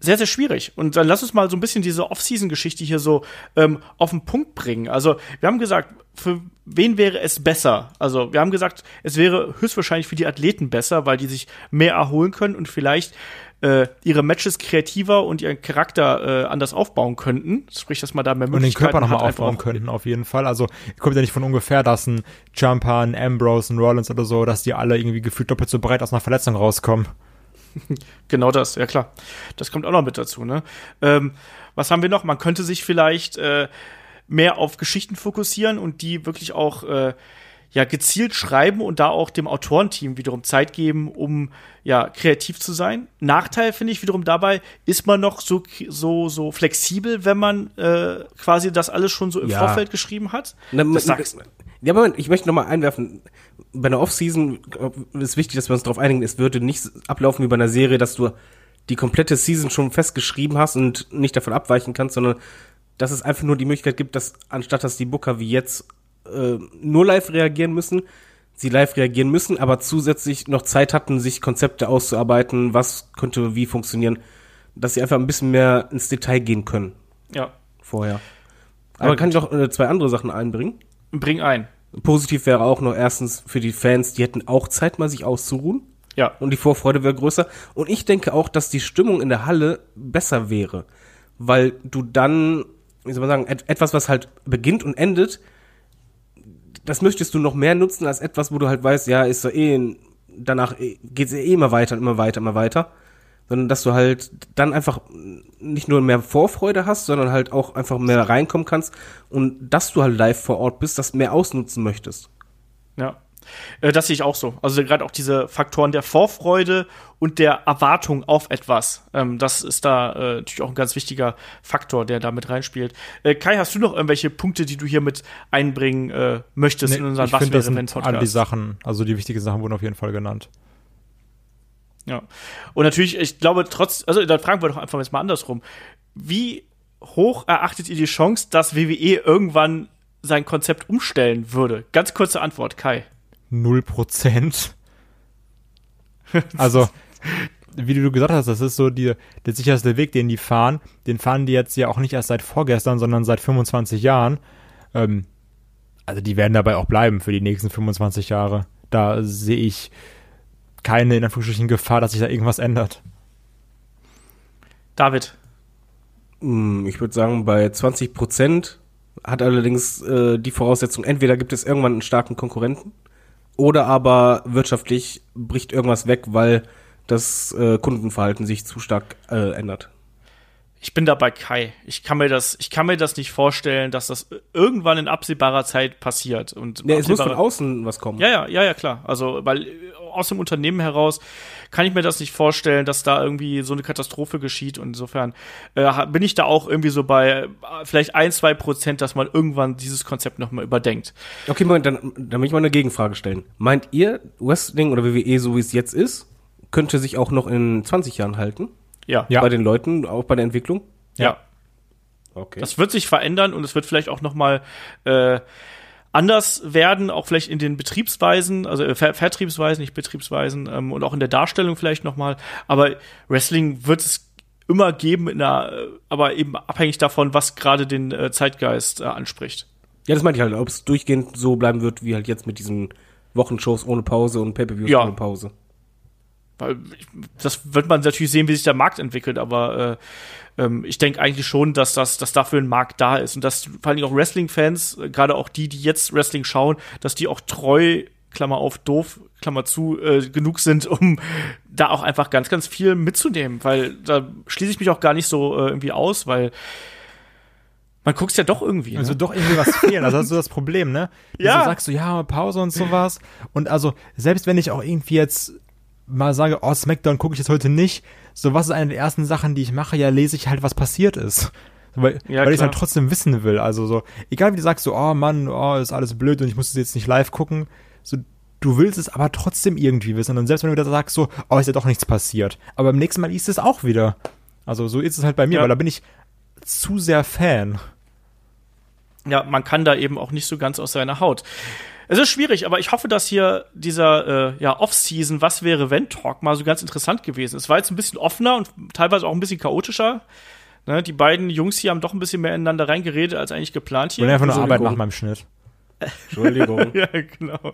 sehr, sehr schwierig. Und dann lass uns mal so ein bisschen diese Off-Season-Geschichte hier so ähm, auf den Punkt bringen. Also, wir haben gesagt, für wen wäre es besser? Also, wir haben gesagt, es wäre höchstwahrscheinlich für die Athleten besser, weil die sich mehr erholen können und vielleicht äh, ihre Matches kreativer und ihren Charakter äh, anders aufbauen könnten. Sprich, dass man da mehr Und den Möglichkeiten Körper nochmal hat, aufbauen könnten, auf jeden Fall. Also, kommt ja nicht von ungefähr, dass ein Jumper, ein Ambrose, ein Rollins oder so, dass die alle irgendwie gefühlt doppelt so breit aus einer Verletzung rauskommen. Genau das, ja klar. Das kommt auch noch mit dazu, ne? Ähm, was haben wir noch? Man könnte sich vielleicht äh, mehr auf Geschichten fokussieren und die wirklich auch äh, ja gezielt schreiben und da auch dem Autorenteam wiederum Zeit geben, um ja kreativ zu sein. Nachteil finde ich wiederum dabei, ist man noch so so so flexibel, wenn man äh, quasi das alles schon so im Ja. Vorfeld geschrieben hat. Na, Das sagst ja, Moment, ich möchte noch mal einwerfen. Bei einer Off-Season äh, ist wichtig, dass wir uns darauf einigen, es würde nicht ablaufen wie bei einer Serie, dass du die komplette Season schon festgeschrieben hast und nicht davon abweichen kannst, sondern dass es einfach nur die Möglichkeit gibt, dass anstatt dass die Booker wie jetzt äh, nur live reagieren müssen, sie live reagieren müssen, aber zusätzlich noch Zeit hatten, sich Konzepte auszuarbeiten, was könnte wie funktionieren, dass sie einfach ein bisschen mehr ins Detail gehen können ja, vorher. Aber kann ich auch äh, zwei andere Sachen einbringen? bring ein. Positiv wäre auch noch erstens für die Fans, die hätten auch Zeit, mal sich auszuruhen. Ja, Und die Vorfreude wäre größer. Und ich denke auch, dass die Stimmung in der Halle besser wäre. Weil du dann, wie soll man sagen, et etwas, was halt beginnt und endet, das möchtest du noch mehr nutzen als etwas, wo du halt weißt, ja, ist so eh, danach eh- geht's eh immer weiter, immer weiter, immer weiter. Sondern dass du halt dann einfach nicht nur mehr Vorfreude hast, sondern halt auch einfach mehr reinkommen kannst und dass du halt live vor Ort bist, das mehr ausnutzen möchtest. Ja. Äh, Das sehe ich auch so. Also gerade auch diese Faktoren der Vorfreude und der Erwartung auf etwas. Ähm, das ist da äh, natürlich auch ein ganz wichtiger Faktor, der da mit reinspielt. Äh, Kai, hast du noch irgendwelche Punkte, die du hier mit einbringen äh, möchtest Nee, in unseren Was wäre wenn sind alle die Podcast? Sachen, also die wichtigen Sachen wurden auf jeden Fall genannt. Ja. Und natürlich, ich glaube, trotz, also dann fragen wir doch einfach jetzt mal andersrum. Wie hoch erachtet ihr die Chance, dass WWE irgendwann sein Konzept umstellen würde? Ganz kurze Antwort, Kai. Null Prozent. Also, wie du gesagt hast, das ist so die, der sicherste Weg, den die fahren. Den fahren die jetzt ja auch nicht erst seit vorgestern, sondern seit 25 Jahren. Ähm, also die werden dabei auch bleiben für die nächsten 25 Jahre. Da sehe ich keine in Anführungsstrichen Gefahr, dass sich da irgendwas ändert. David. Hm, Ich würde sagen, bei 20 Prozent hat allerdings äh, die Voraussetzung, entweder gibt es irgendwann einen starken Konkurrenten oder aber wirtschaftlich bricht irgendwas weg, weil das äh, Kundenverhalten sich zu stark äh, ändert. Ich bin da bei Kai. Ich kann mir das, ich kann mir das nicht vorstellen, dass das irgendwann in absehbarer Zeit passiert. Und Ja, es muss von außen was kommen. Ja, ja, ja, ja, klar. Also, weil äh, aus dem Unternehmen heraus kann ich mir das nicht vorstellen, dass da irgendwie so eine Katastrophe geschieht. Und insofern äh, bin ich da auch irgendwie so bei äh, vielleicht ein, zwei Prozent, dass man irgendwann dieses Konzept nochmal überdenkt. Okay, Moment, dann, dann will ich mal eine Gegenfrage stellen. Meint ihr, Wrestling oder WWE, so wie es jetzt ist, könnte sich auch noch in 20 Jahren halten? Ja. Ja. Bei den Leuten, auch bei der Entwicklung? ja. Okay. Das wird sich verändern und es wird vielleicht auch noch mal äh, anders werden, auch vielleicht in den Betriebsweisen, also äh, Ver Vertriebsweisen, nicht Betriebsweisen ähm, und auch in der Darstellung vielleicht noch mal. Aber Wrestling wird es immer geben, in einer, äh, aber eben abhängig davon, was gerade den äh, Zeitgeist äh, anspricht. ja, das meinte ich halt, ob es durchgehend so bleiben wird, wie halt jetzt mit diesen Wochenshows ohne Pause und Pay-Per-Views Ja. ohne Pause. Weil das wird man natürlich sehen, wie sich der Markt entwickelt, aber äh, ähm, ich denke eigentlich schon, dass das, dass dafür ein Markt da ist und dass vor allen Dingen auch Wrestling-Fans, äh, gerade auch die, die jetzt Wrestling schauen, dass die auch treu, Klammer auf, doof, Klammer zu, äh, genug sind, um da auch einfach ganz, ganz viel mitzunehmen, weil da schließe ich mich auch gar nicht so äh, irgendwie aus, weil man guckt's ja doch irgendwie. Also ne? doch irgendwie was fehlen. Also das ist so das Problem, ne? Ja. Du sagst du, ja, Pause und sowas. Und also, selbst wenn ich auch irgendwie jetzt mal sage, oh, Smackdown gucke ich jetzt heute nicht, so was ist eine der ersten Sachen, die ich mache, ja, lese ich halt, was passiert ist. Weil, Ja, weil ich klar. halt trotzdem wissen will. Also so, egal wie du sagst, so, oh Mann, oh, ist alles blöd und ich muss es jetzt nicht live gucken. so, du willst es aber trotzdem irgendwie wissen. Und selbst wenn du wieder sagst, so, oh, ist ja doch nichts passiert. Aber beim nächsten Mal liest es auch wieder. Also so ist es halt bei mir, Ja. weil da bin ich zu sehr Fan. ja, man kann da eben auch nicht so ganz aus seiner Haut. Es ist schwierig, aber ich hoffe, dass hier dieser äh, ja, Off-Season Was wäre wenn Talk mal so ganz interessant gewesen ist. Es war jetzt ein bisschen offener und teilweise auch ein bisschen chaotischer. Ne, die beiden Jungs hier haben doch ein bisschen mehr ineinander reingeredet als eigentlich geplant Ich will hier. einfach nur Arbeit machen beim Schnitt. Entschuldigung. Ja, genau.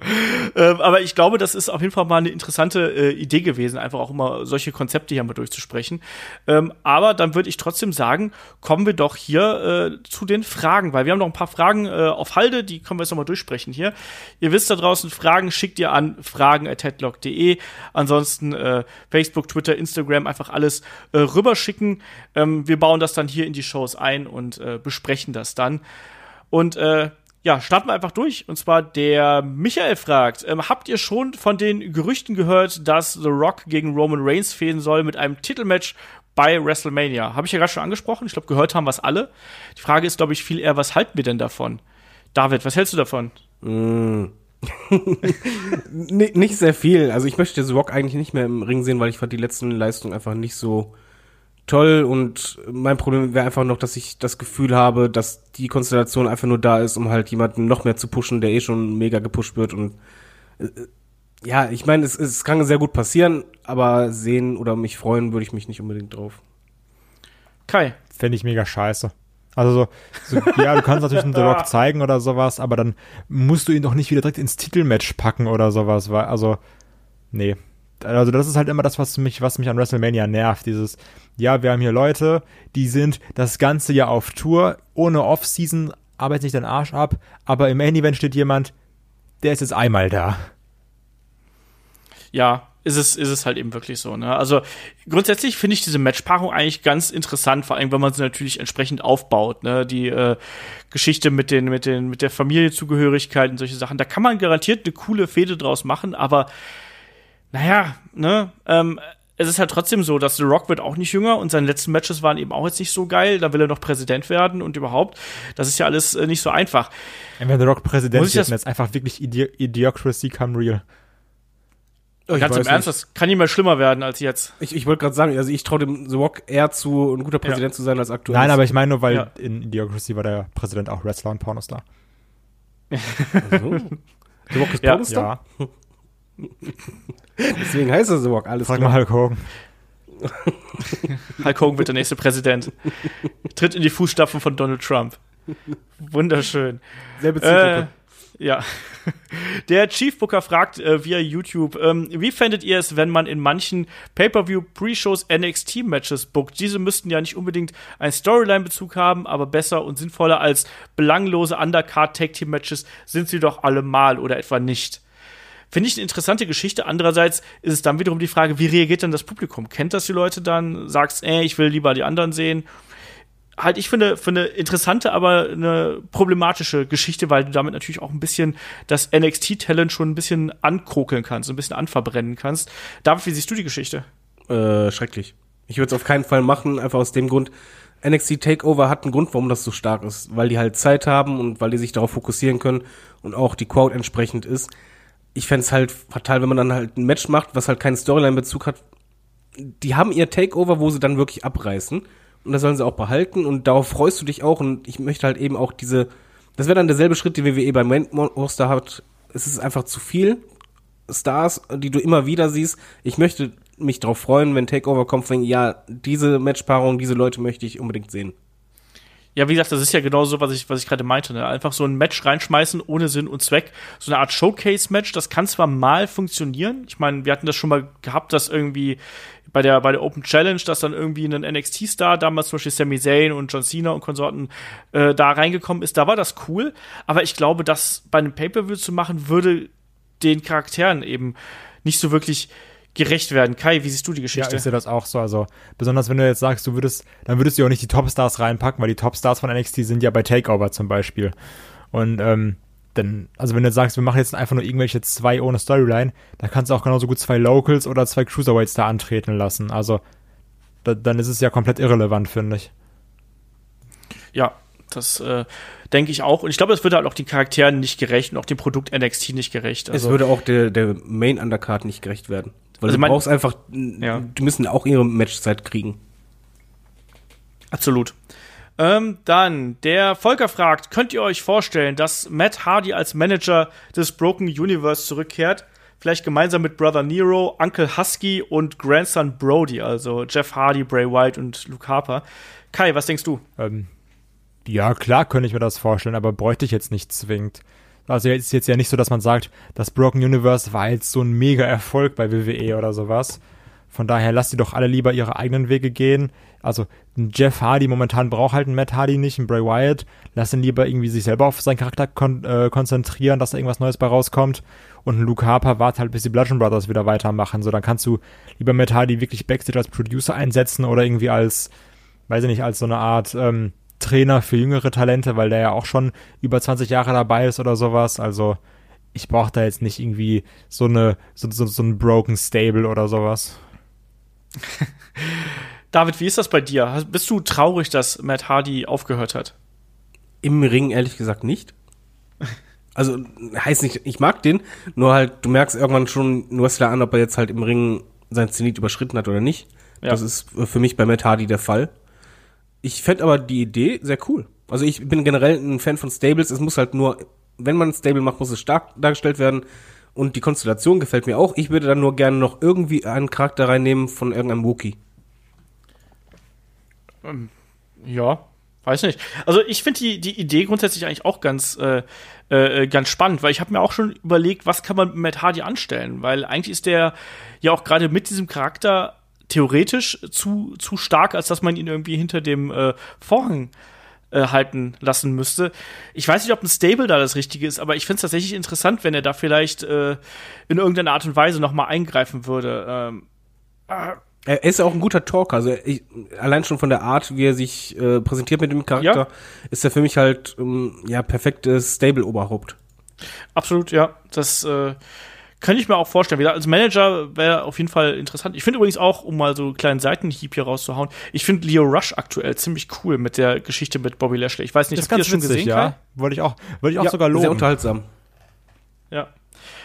Ähm, aber ich glaube, das ist auf jeden Fall mal eine interessante äh, Idee gewesen, einfach auch immer solche Konzepte hier mal durchzusprechen. Ähm, aber dann würde ich trotzdem sagen, kommen wir doch hier äh, zu den Fragen, weil wir haben noch ein paar Fragen äh, auf Halde, die können wir jetzt nochmal durchsprechen hier. Ihr wisst da draußen, Fragen schickt ihr an fragen.headlock.de. Ansonsten äh, Facebook, Twitter, Instagram, einfach alles äh, rüberschicken. Ähm, wir bauen das dann hier in die Shows ein und äh, besprechen das dann. Und äh, ja, starten wir einfach durch. Und zwar der Michael fragt, ähm, habt ihr schon von den Gerüchten gehört, dass The Rock gegen Roman Reigns fehlen soll mit einem Titelmatch bei WrestleMania? Habe ich ja gerade schon angesprochen. Ich glaube, gehört haben es alle. Die Frage ist, glaube ich, viel eher, was halten wir denn davon? David, was hältst du davon? Ni- nicht sehr viel. Also ich möchte The Rock eigentlich nicht mehr im Ring sehen, weil ich fand die letzten Leistungen einfach nicht so toll und mein Problem wäre einfach noch, dass ich das Gefühl habe, dass die Konstellation einfach nur da ist, um halt jemanden noch mehr zu pushen, der eh schon mega gepusht wird und äh, ja, ich meine, es, es kann sehr gut passieren, aber sehen oder mich freuen würde ich mich nicht unbedingt drauf. Kai. Fände ich mega scheiße. Also so, so ja, du kannst natürlich einen The Rock zeigen oder sowas, aber dann musst du ihn doch nicht wieder direkt ins Titelmatch packen oder sowas, weil, also, nee. Also das ist halt immer das, was mich, was mich an WrestleMania nervt. Dieses, ja, wir haben hier Leute, die sind das ganze Jahr auf Tour, ohne Off-Season, arbeitet sich den Arsch ab, aber im Main-Event steht jemand, der ist jetzt einmal da. ja, ist es, ist es halt eben wirklich so. Ne? Also grundsätzlich finde ich diese Matchpaarung eigentlich ganz interessant, vor allem wenn man sie natürlich entsprechend aufbaut. Ne? Die äh, Geschichte mit den, mit den, mit der Familienzugehörigkeit und solche Sachen. Da kann man garantiert eine coole Fehde draus machen, aber naja, ne, ähm, es ist halt trotzdem so, dass The Rock wird auch nicht jünger und seine letzten Matches waren eben auch jetzt nicht so geil. Da will er noch Präsident werden und überhaupt. Das ist ja alles äh, nicht so einfach. Wenn The Rock Präsident ist einfach wirklich Idi Idiocracy come real. Oh, ich Ganz im Ernst, nicht. das kann nicht mehr schlimmer werden als jetzt. Ich, ich wollte gerade sagen, also ich traue dem The Rock eher zu, ein guter Präsident zu sein als aktuell. Nein, aber ich meine nur, weil Ja. in Idiocracy war der Präsident auch Wrestler und Pornostar. Also. The Rock ist Ja. Pornostar? Ja, Deswegen heißt er The Rock, alles frag klar. mal Hulk Hogan. Hulk Hogan wird der nächste Präsident. Tritt in die Fußstapfen von Donald Trump. Wunderschön. Selbe Äh, Zielgruppe. ja. Der Chief Booker fragt äh, via YouTube, ähm, wie fändet ihr es, wenn man in manchen Pay-Per-View-Pre-Shows NXT-Matches bookt? Diese müssten ja nicht unbedingt einen Storyline-Bezug haben, aber besser und sinnvoller als belanglose Undercard-Tag-Team-Matches sind sie doch allemal oder etwa nicht. Finde ich eine interessante Geschichte. Andererseits ist es dann wiederum die Frage, wie reagiert dann das Publikum? Kennt das die Leute dann? Sagst, ey, ich will lieber die anderen sehen? Halt, ich finde, für eine interessante, aber eine problematische Geschichte, weil du damit natürlich auch ein bisschen das NXT-Talent schon ein bisschen ankokeln kannst, ein bisschen anverbrennen kannst. David, wie siehst du die Geschichte? Äh, schrecklich. Ich würde es auf keinen Fall machen, einfach aus dem Grund, NXT Takeover hat einen Grund, warum das so stark ist, weil die halt Zeit haben und weil die sich darauf fokussieren können und auch die Crowd entsprechend ist. Ich fänd's halt fatal, wenn man dann halt ein Match macht, was halt keinen Storyline-Bezug hat. Die haben ihr Takeover, wo sie dann wirklich abreißen und das sollen sie auch behalten und darauf freust du dich auch und ich möchte halt eben auch diese, das wäre dann derselbe Schritt, den WWE beim Main Roster hat. Es ist einfach zu viel Stars, die du immer wieder siehst. Ich möchte mich darauf freuen, wenn Takeover kommt, wenn ja, diese Matchpaarung, diese Leute möchte ich unbedingt sehen. Ja, wie gesagt, das ist ja genau so, was ich, was ich gerade meinte. Ne? Einfach so ein Match reinschmeißen ohne Sinn und Zweck. So eine Art Showcase-Match, das kann zwar mal funktionieren. Ich meine, wir hatten das schon mal gehabt, dass irgendwie bei der, bei der Open Challenge, dass dann irgendwie ein NXT-Star, damals zum Beispiel Sami Zayn und John Cena und Konsorten, äh, da reingekommen ist. Da war das cool. Aber ich glaube, das bei einem Pay-Per-View zu machen, würde den Charakteren eben nicht so wirklich gerecht werden. Kai, wie siehst du die Ja, Geschichte? ich sehe das auch so. Also, besonders wenn du jetzt sagst, du würdest, dann würdest du ja auch nicht die Topstars reinpacken, weil die Topstars von NXT sind ja bei Takeover zum Beispiel. Und, ähm, dann, also wenn du jetzt sagst, wir machen jetzt einfach nur irgendwelche zwei ohne Storyline, dann kannst du auch genauso gut zwei Locals oder zwei Cruiserweights da antreten lassen. Also, da, dann ist es ja komplett irrelevant, finde ich. Ja, Das äh, denke ich auch. Und ich glaube, das würde halt auch den Charakteren nicht gerecht und auch dem Produkt NXT nicht gerecht. es würde auch der, der Main Undercard nicht gerecht werden. Weil Also du mein- brauchst einfach, Ja. die müssen auch ihre Matchzeit kriegen. Absolut. Ähm, dann, der Volker fragt, könnt ihr euch vorstellen, dass Matt Hardy als Manager des Broken Universe zurückkehrt? Vielleicht gemeinsam mit Brother Nero, Uncle Husky und Grandson Brody, also Jeff Hardy, Bray Wyatt und Luke Harper. Kai, was denkst du? Ähm, ja, klar könnte ich mir das vorstellen, aber bräuchte ich jetzt nicht zwingend. Also es ist jetzt ja nicht so, dass man sagt, das Broken Universe war jetzt so ein mega Erfolg bei WWE oder sowas. Von daher lasst die doch alle lieber ihre eigenen Wege gehen. Also ein Jeff Hardy momentan braucht halt einen Matt Hardy nicht, einen Bray Wyatt. Lass ihn lieber irgendwie sich selber auf seinen Charakter kon äh, konzentrieren, dass da irgendwas Neues bei rauskommt. Und ein Luke Harper wartet halt, bis die Bludgeon Brothers wieder weitermachen. So, dann kannst du lieber Matt Hardy wirklich Backstage als Producer einsetzen oder irgendwie als, weiß ich nicht, als so eine Art ähm, Trainer für jüngere Talente, weil der ja auch schon über 20 Jahre dabei ist oder sowas. Also ich brauche da jetzt nicht irgendwie so eine so, so, so ein Broken Stable oder sowas. David, wie ist das bei dir? Bist du traurig, dass Matt Hardy aufgehört hat? Im Ring ehrlich gesagt nicht. Also heißt nicht, ich mag den, nur halt, du merkst irgendwann schon nur Wrestler an, ob er jetzt halt im Ring sein Zenit überschritten hat oder nicht. Ja. Das ist für mich bei Matt Hardy der Fall. Ich fänd aber die Idee sehr cool. Also ich bin generell ein Fan von Stables. Es muss halt nur, wenn man ein Stable macht, muss es stark dargestellt werden. Und die Konstellation gefällt mir auch. Ich würde dann nur gerne noch irgendwie einen Charakter reinnehmen von irgendeinem Wookie. Ja, weiß nicht. Also ich finde die, die Idee grundsätzlich eigentlich auch ganz, äh, äh, ganz spannend, weil ich habe mir auch schon überlegt, was kann man mit Hardy anstellen, weil eigentlich ist der ja auch gerade mit diesem Charakter theoretisch zu, zu stark, als dass man ihn irgendwie hinter dem äh, Vorhang äh, halten lassen müsste. Ich weiß nicht, ob ein Stable da das Richtige ist, aber ich finde es tatsächlich interessant, wenn er da vielleicht äh, in irgendeiner Art und Weise noch mal eingreifen würde. Ähm, Er ist auch ein guter Talker. Also ich, allein schon von der Art, wie er sich äh, präsentiert mit dem Charakter, Ja. ist er für mich halt ähm, ja perfektes Stable-Oberhaupt. Absolut, ja. Das äh, könnte ich mir auch vorstellen. Wie gesagt, Als Manager wäre auf jeden Fall interessant. Ich finde übrigens auch, um mal so einen kleinen Seitenhieb hier rauszuhauen, ich finde Leo Rush aktuell ziemlich cool mit der Geschichte mit Bobby Lashley. Ich weiß nicht, Das habt ihr das schon witzig, gesehen, ja. Wollte ich auch, wollte ich auch Ja, sogar Sehr loben. unterhaltsam. Kai? Ja.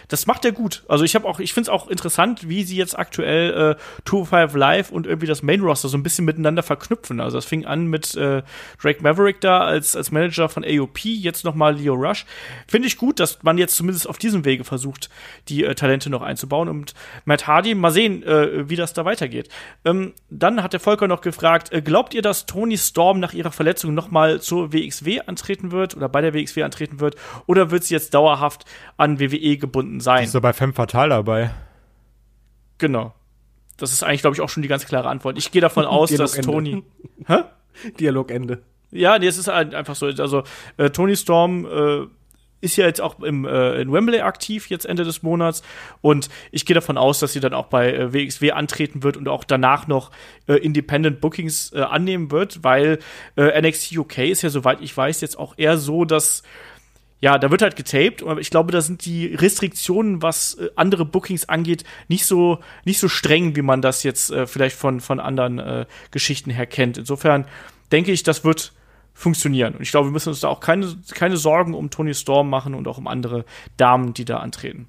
Das macht er gut. Also ich habe auch, ich finde es auch interessant, wie sie jetzt aktuell äh, 205 Live und irgendwie das Main Roster so ein bisschen miteinander verknüpfen. Also das fing an mit äh, Drake Maverick da als, als Manager von AOP, jetzt nochmal Leo Rush. Finde ich gut, dass man jetzt zumindest auf diesem Wege versucht, die äh, Talente noch einzubauen. Und Matt Hardy, mal sehen, äh, wie das da weitergeht. Ähm, dann hat der Volker noch gefragt, äh, glaubt ihr, dass Tony Storm nach ihrer Verletzung nochmal zur WXW antreten wird oder bei der WXW antreten wird? Oder wird sie jetzt dauerhaft an WWE gebunden sein? Ist so bei Femme Fatale dabei. Genau. Das ist eigentlich, glaube ich, auch schon die ganz klare Antwort. Ich gehe davon aus, dass. Tony. Hä? Dialogende. Ja, nee, es ist halt einfach so. Also, äh, Tony Storm äh, ist ja jetzt auch im, äh, in Wembley aktiv, jetzt Ende des Monats. Und ich gehe davon aus, dass sie dann auch bei äh, WXW antreten wird und auch danach noch äh, Independent Bookings äh, annehmen wird, weil äh, NXT UK ist ja, soweit ich weiß, jetzt auch eher so, dass ja, da wird halt getaped, aber ich glaube, da sind die Restriktionen, was äh, andere Bookings angeht, nicht so nicht so streng, wie man das jetzt äh, vielleicht von von anderen äh, Geschichten her kennt. Insofern denke ich, das wird funktionieren. Und ich glaube, wir müssen uns da auch keine keine Sorgen um Tony Storm machen und auch um andere Damen, die da antreten.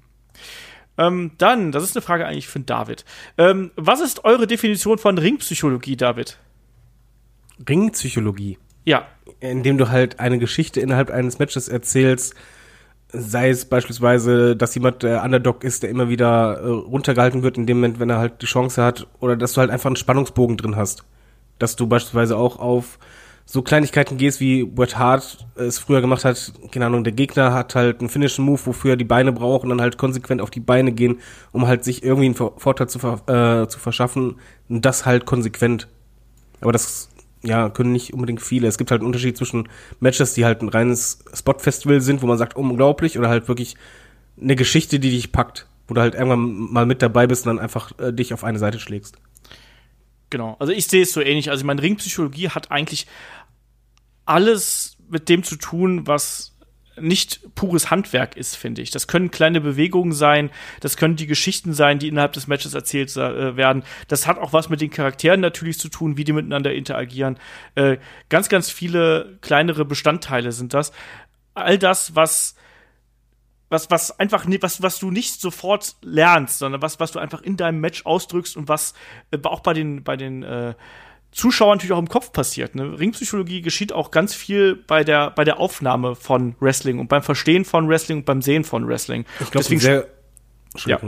Ähm, dann, das ist eine Frage eigentlich für David. Ähm, was ist eure Definition von Ringpsychologie, David? Ringpsychologie. Ja, Indem du halt eine Geschichte innerhalb eines Matches erzählst, sei es beispielsweise, dass jemand der Underdog ist, der immer wieder äh, runtergehalten wird in dem Moment, wenn er halt die Chance hat, oder dass du halt einfach einen Spannungsbogen drin hast. Dass du beispielsweise auch auf so Kleinigkeiten gehst, wie Bret Hart es früher gemacht hat, keine Ahnung, der Gegner hat halt einen Finishing Move, wofür er die Beine braucht und dann halt konsequent auf die Beine gehen, um halt sich irgendwie einen Vor- Vorteil zu, ver äh, zu verschaffen und das halt konsequent. Aber das ja, können nicht unbedingt viele. Es gibt halt einen Unterschied zwischen Matches, die halt ein reines Spot-Festival sind, wo man sagt, unglaublich, oder halt wirklich eine Geschichte, die dich packt, wo du halt irgendwann mal mit dabei bist und dann einfach äh, dich auf eine Seite schlägst. Genau, also ich sehe es so ähnlich. Also ich meine, Ringpsychologie hat eigentlich alles mit dem zu tun, was nicht pures Handwerk ist, finde ich. Das können kleine Bewegungen sein, das können die Geschichten sein, die innerhalb des Matches erzählt äh, werden. Das hat auch was mit den Charakteren natürlich zu tun, wie die miteinander interagieren. Äh, ganz, ganz viele kleinere Bestandteile sind das. All das, was was, was einfach, was, was du nicht sofort lernst, sondern was, was du einfach in deinem Match ausdrückst und was äh, auch bei den, bei den äh, Zuschauern natürlich auch im Kopf passiert. Ne? Ringpsychologie geschieht auch ganz viel bei der, bei der Aufnahme von Wrestling und beim Verstehen von Wrestling und beim Sehen von Wrestling. Ich glaube, sehr ja.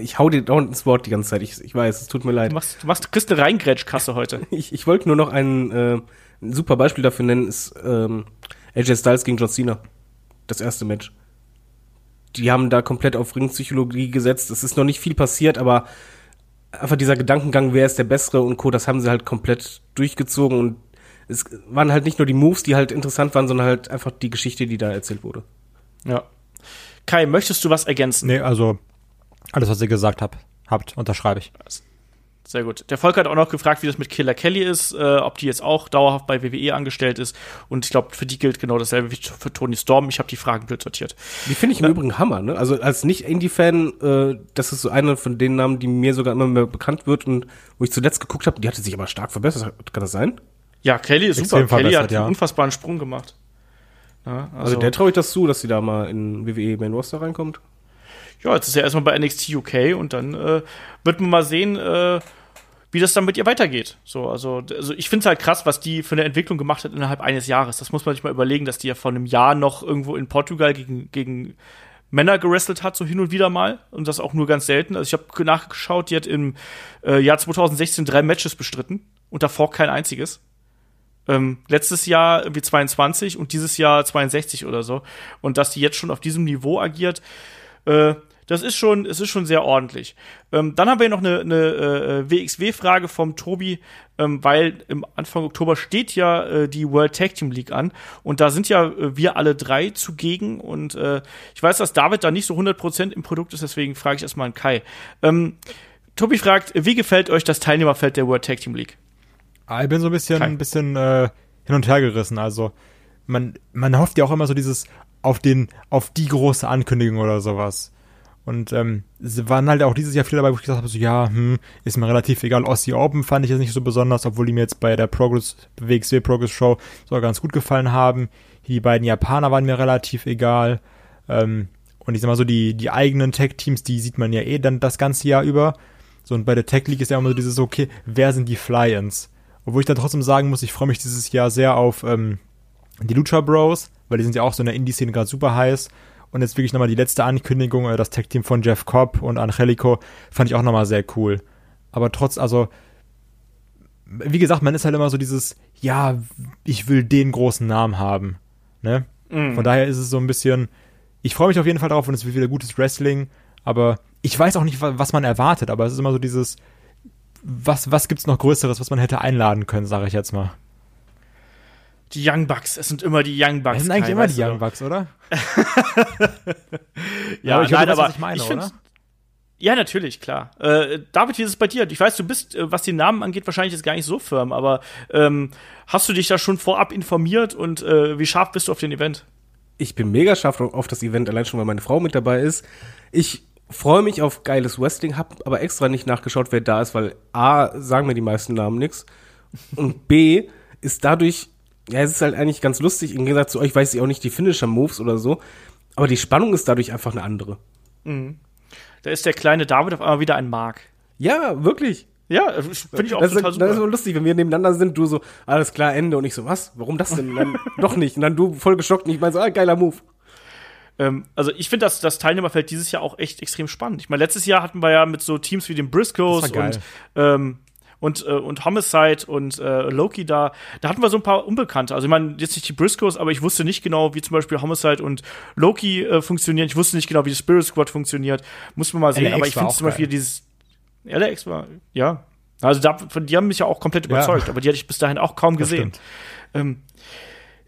Ich hau dir dauernd ins Wort die ganze Zeit. Ich, ich weiß, es tut mir leid. Du machst, du machst kriegst eine Reingrätschkasse heute. ich ich wollte nur noch ein, äh, ein super Beispiel dafür nennen, ist ähm, AJ Styles gegen John Cena. Das erste Match die haben da komplett auf Ringpsychologie gesetzt. Es ist noch nicht viel passiert, aber einfach dieser Gedankengang, wer ist der Bessere und Co., das haben sie halt komplett durchgezogen und es waren halt nicht nur die Moves, die halt interessant waren, sondern halt einfach die Geschichte, die da erzählt wurde. Ja. Kai, möchtest du was ergänzen? Nee, also alles, was ihr gesagt habt, habt unterschreibe ich. Sehr gut. Der Volker hat auch noch gefragt, wie das mit Killer Kelly ist, äh, ob die jetzt auch dauerhaft bei WWE angestellt ist. Und ich glaube, für die gilt genau dasselbe wie für Tony Storm. Ich habe die Fragen blöd sortiert. Die finde ich im äh, Übrigen Hammer, ne? Also als Nicht-Indie-Fan, äh, das ist so einer von den Namen, die mir sogar immer mehr bekannt wird und wo ich zuletzt geguckt habe, die hatte sich aber stark verbessert. Kann das sein? Ja, Kelly ist super. Kelly hat ja. einen unfassbaren Sprung gemacht. Ja, also, also der traue ich das zu, dass sie da mal in WWE Main Roster reinkommt ja, jetzt ist er erstmal bei NXT UK und dann äh, wird man mal sehen, äh, wie das dann mit ihr weitergeht. So, also, also ich finde es halt krass, was die für eine Entwicklung gemacht hat innerhalb eines Jahres. Das muss man sich mal überlegen, dass die ja vor einem Jahr noch irgendwo in Portugal gegen, gegen Männer gerestelt hat, so hin und wieder mal. Und das auch nur ganz selten. Also ich habe nachgeschaut, die hat im äh, Jahr 2016 drei Matches bestritten und davor kein einziges. Ähm, letztes Jahr irgendwie 22 und dieses Jahr 62 oder so. Und dass die jetzt schon auf diesem Niveau agiert, äh, das ist schon, es ist schon sehr ordentlich. Ähm, dann haben wir noch eine, eine äh, WXW-Frage vom Tobi, ähm, weil im Anfang Oktober steht ja äh, die World Tag Team League an und da sind ja äh, wir alle drei zugegen und äh, ich weiß, dass David da nicht so 100% im Produkt ist, deswegen frage ich erstmal an Kai. Ähm, Tobi fragt, wie gefällt euch das Teilnehmerfeld der World Tag Team League? Ah, ich bin so ein bisschen, ein bisschen äh, hin und her gerissen. Also man, man hofft ja auch immer so dieses auf den, auf die große Ankündigung oder sowas. Und ähm, es waren halt auch dieses Jahr viele dabei, wo ich gesagt habe, so, ja, hm, ist mir relativ egal. Aussie Open fand ich jetzt nicht so besonders, obwohl die mir jetzt bei der Progress, WXW Progress Show sogar ganz gut gefallen haben. Die beiden Japaner waren mir relativ egal. Ähm, und ich sag mal so, die, die eigenen Tech-Teams, die sieht man ja eh dann das ganze Jahr über. So, und bei der Tech League ist ja immer so dieses, okay, wer sind die Fly-Ins? Obwohl ich dann trotzdem sagen muss, ich freue mich dieses Jahr sehr auf ähm, die Lucha Bros, weil die sind ja auch so in der Indie-Szene gerade super heiß. Und jetzt wirklich nochmal die letzte Ankündigung, äh, das Tag-Team von Jeff Cobb und Angelico, fand ich auch nochmal sehr cool. Aber trotz, also, wie gesagt, man ist halt immer so dieses, ja, ich will den großen Namen haben. Ne? Mm. Von daher ist es so ein bisschen, ich freue mich auf jeden Fall darauf und es wird wieder gutes Wrestling, aber ich weiß auch nicht, was man erwartet, aber es ist immer so dieses, was, was gibt's noch Größeres, was man hätte einladen können, sage ich jetzt mal. Die Young Bucks, es sind immer die Young Bucks. Es sind eigentlich immer die Young Bucks, oder? ja, aber ich nein, weiß, aber was ich meine, ich oder? Ja, natürlich, klar. Äh, David, wie ist es bei dir? Ich weiß, du bist, äh, was den Namen angeht, wahrscheinlich jetzt gar nicht so firm, aber ähm, hast du dich da schon vorab informiert und äh, wie scharf bist du auf den Event? Ich bin mega scharf auf das Event, allein schon, weil meine Frau mit dabei ist. Ich freue mich auf geiles Wrestling, hab aber extra nicht nachgeschaut, wer da ist, weil A, sagen mir die meisten Namen nichts und B, ist dadurch ja, es ist halt eigentlich ganz lustig. Im Gegensatz zu euch weiß ich auch nicht die Finisher-Moves oder so. Aber die Spannung ist dadurch einfach eine andere. Mhm. Da ist der kleine David auf einmal wieder ein Mark. Ja, wirklich. Ja, finde ich auch das total ist, super. Das ist so lustig, wenn wir nebeneinander sind, du so, alles klar, Ende. Und ich so, was? Warum das denn? Dann doch nicht. Und dann du voll geschockt und ich meine so, ah, geiler Move. Ähm, also ich finde das, das Teilnehmerfeld dieses Jahr auch echt extrem spannend. Ich meine, letztes Jahr hatten wir ja mit so Teams wie den Briscoes und ähm, und, äh, und Homicide und äh, Loki da, da hatten wir so ein paar Unbekannte. Also ich meine, jetzt nicht die Briscoes, aber ich wusste nicht genau, wie zum Beispiel Homicide und Loki äh, funktionieren. Ich wusste nicht genau, wie die Spirit Squad funktioniert. Muss man mal sehen. LX aber ich finde zum Beispiel dieses LX war, ja. Also da, die haben mich ja auch komplett überzeugt, ja. aber die hatte ich bis dahin auch kaum gesehen. Ähm,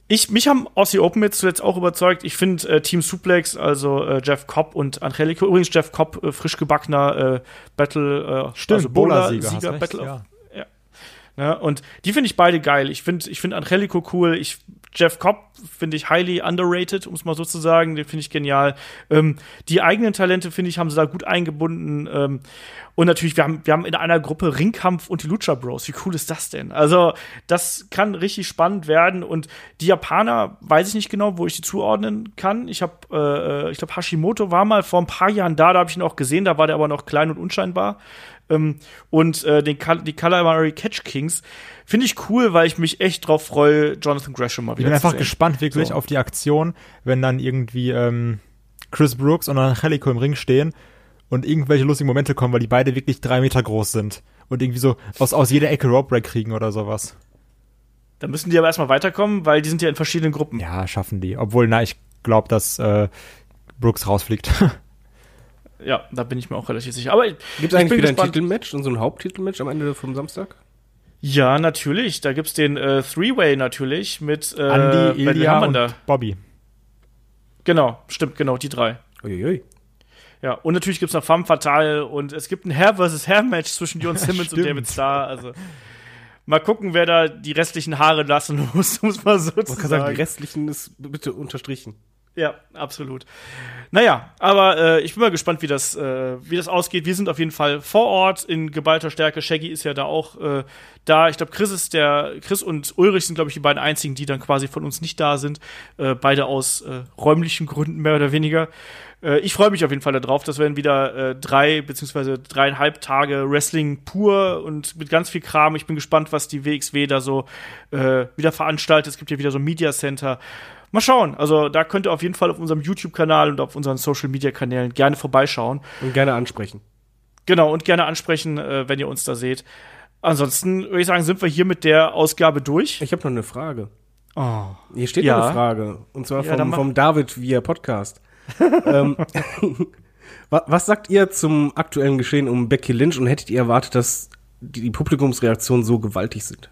ich, mich haben Aussie Open jetzt zuletzt auch überzeugt. Ich finde äh, Team Suplex, also äh, Jeff Cobb und Angelico, übrigens Jeff Cobb, äh, frisch gebackener äh, Battle, äh, Stimmt, also Bowler-Sieger, Battle recht, ja. ja. ja. Und die finde ich beide geil. Ich finde ich find Angelico cool. Ich Jeff Cobb finde ich highly underrated, um es mal so zu sagen. Den finde ich genial. Ähm, die eigenen Talente, finde ich, haben sie da gut eingebunden. Ähm, und natürlich, wir haben, wir haben in einer Gruppe Ringkampf und die Lucha Bros. Wie cool ist das denn? Also, das kann richtig spannend werden. Und die Japaner, weiß ich nicht genau, wo ich die zuordnen kann. Ich habe, äh, ich glaube, Hashimoto war mal vor ein paar Jahren da, da habe ich ihn auch gesehen, da war der aber noch klein und unscheinbar. Ähm, und äh, den, die Calamari Catch Kings finde ich cool, weil ich mich echt drauf freue, Jonathan Gresham mal wieder Ich bin einfach gespannt wirklich so. auf die Aktion, wenn dann irgendwie ähm, Chris Brooks und Angelico im Ring stehen und irgendwelche lustigen Momente kommen, weil die beide wirklich drei Meter groß sind und irgendwie so aus, aus jeder Ecke Rope Break kriegen oder sowas. Da müssen die aber erstmal weiterkommen, weil die sind ja in verschiedenen Gruppen. Ja, schaffen die. Obwohl, na, ich glaube, dass äh, Brooks rausfliegt. Ja, da bin ich mir auch relativ sicher. Aber gibt es eigentlich wieder gespannt. ein Titelmatch und so ein Haupttitelmatch am Ende vom Samstag? Ja, natürlich. Da gibt's den äh, Three-Way natürlich mit äh, Andy, Ilya und da? Bobby. Genau, stimmt, genau, die drei. Uiuiui. Ja, und natürlich gibt's noch Femme Fatale und es gibt ein Hair vs. Hair Match zwischen Jon Simmons und David Starr. Also mal gucken, wer da die restlichen Haare lassen muss, muss man so Man kann sagen, die restlichen ist bitte unterstrichen. Ja, absolut. Naja, aber äh, ich bin mal gespannt, wie das, äh, wie das ausgeht. Wir sind auf jeden Fall vor Ort in geballter Stärke. Shaggy ist ja da auch äh, da. Ich glaube, Chris ist der, Chris und Ulrich sind, glaube ich, die beiden einzigen, die dann quasi von uns nicht da sind. Äh, beide aus äh, räumlichen Gründen mehr oder weniger. Äh, ich freue mich auf jeden Fall darauf. Das werden wieder äh, drei beziehungsweise dreieinhalb Tage Wrestling pur und mit ganz viel Kram. Ich bin gespannt, was die WXW da so äh, wieder veranstaltet. Es gibt ja wieder so ein Media Center. Mal schauen. Also da könnt ihr auf jeden Fall auf unserem YouTube-Kanal und auf unseren Social-Media-Kanälen gerne vorbeischauen. Und gerne ansprechen. Genau, und gerne ansprechen, äh, wenn ihr uns da seht. Ansonsten würde ich sagen, sind wir hier mit der Ausgabe durch. Ich habe noch eine Frage. Oh. Hier steht ja. eine Frage. Und zwar ja, vom, vom David via Podcast. ähm, was sagt ihr zum aktuellen Geschehen um Becky Lynch und hättet ihr erwartet, dass die Publikumsreaktionen so gewaltig sind?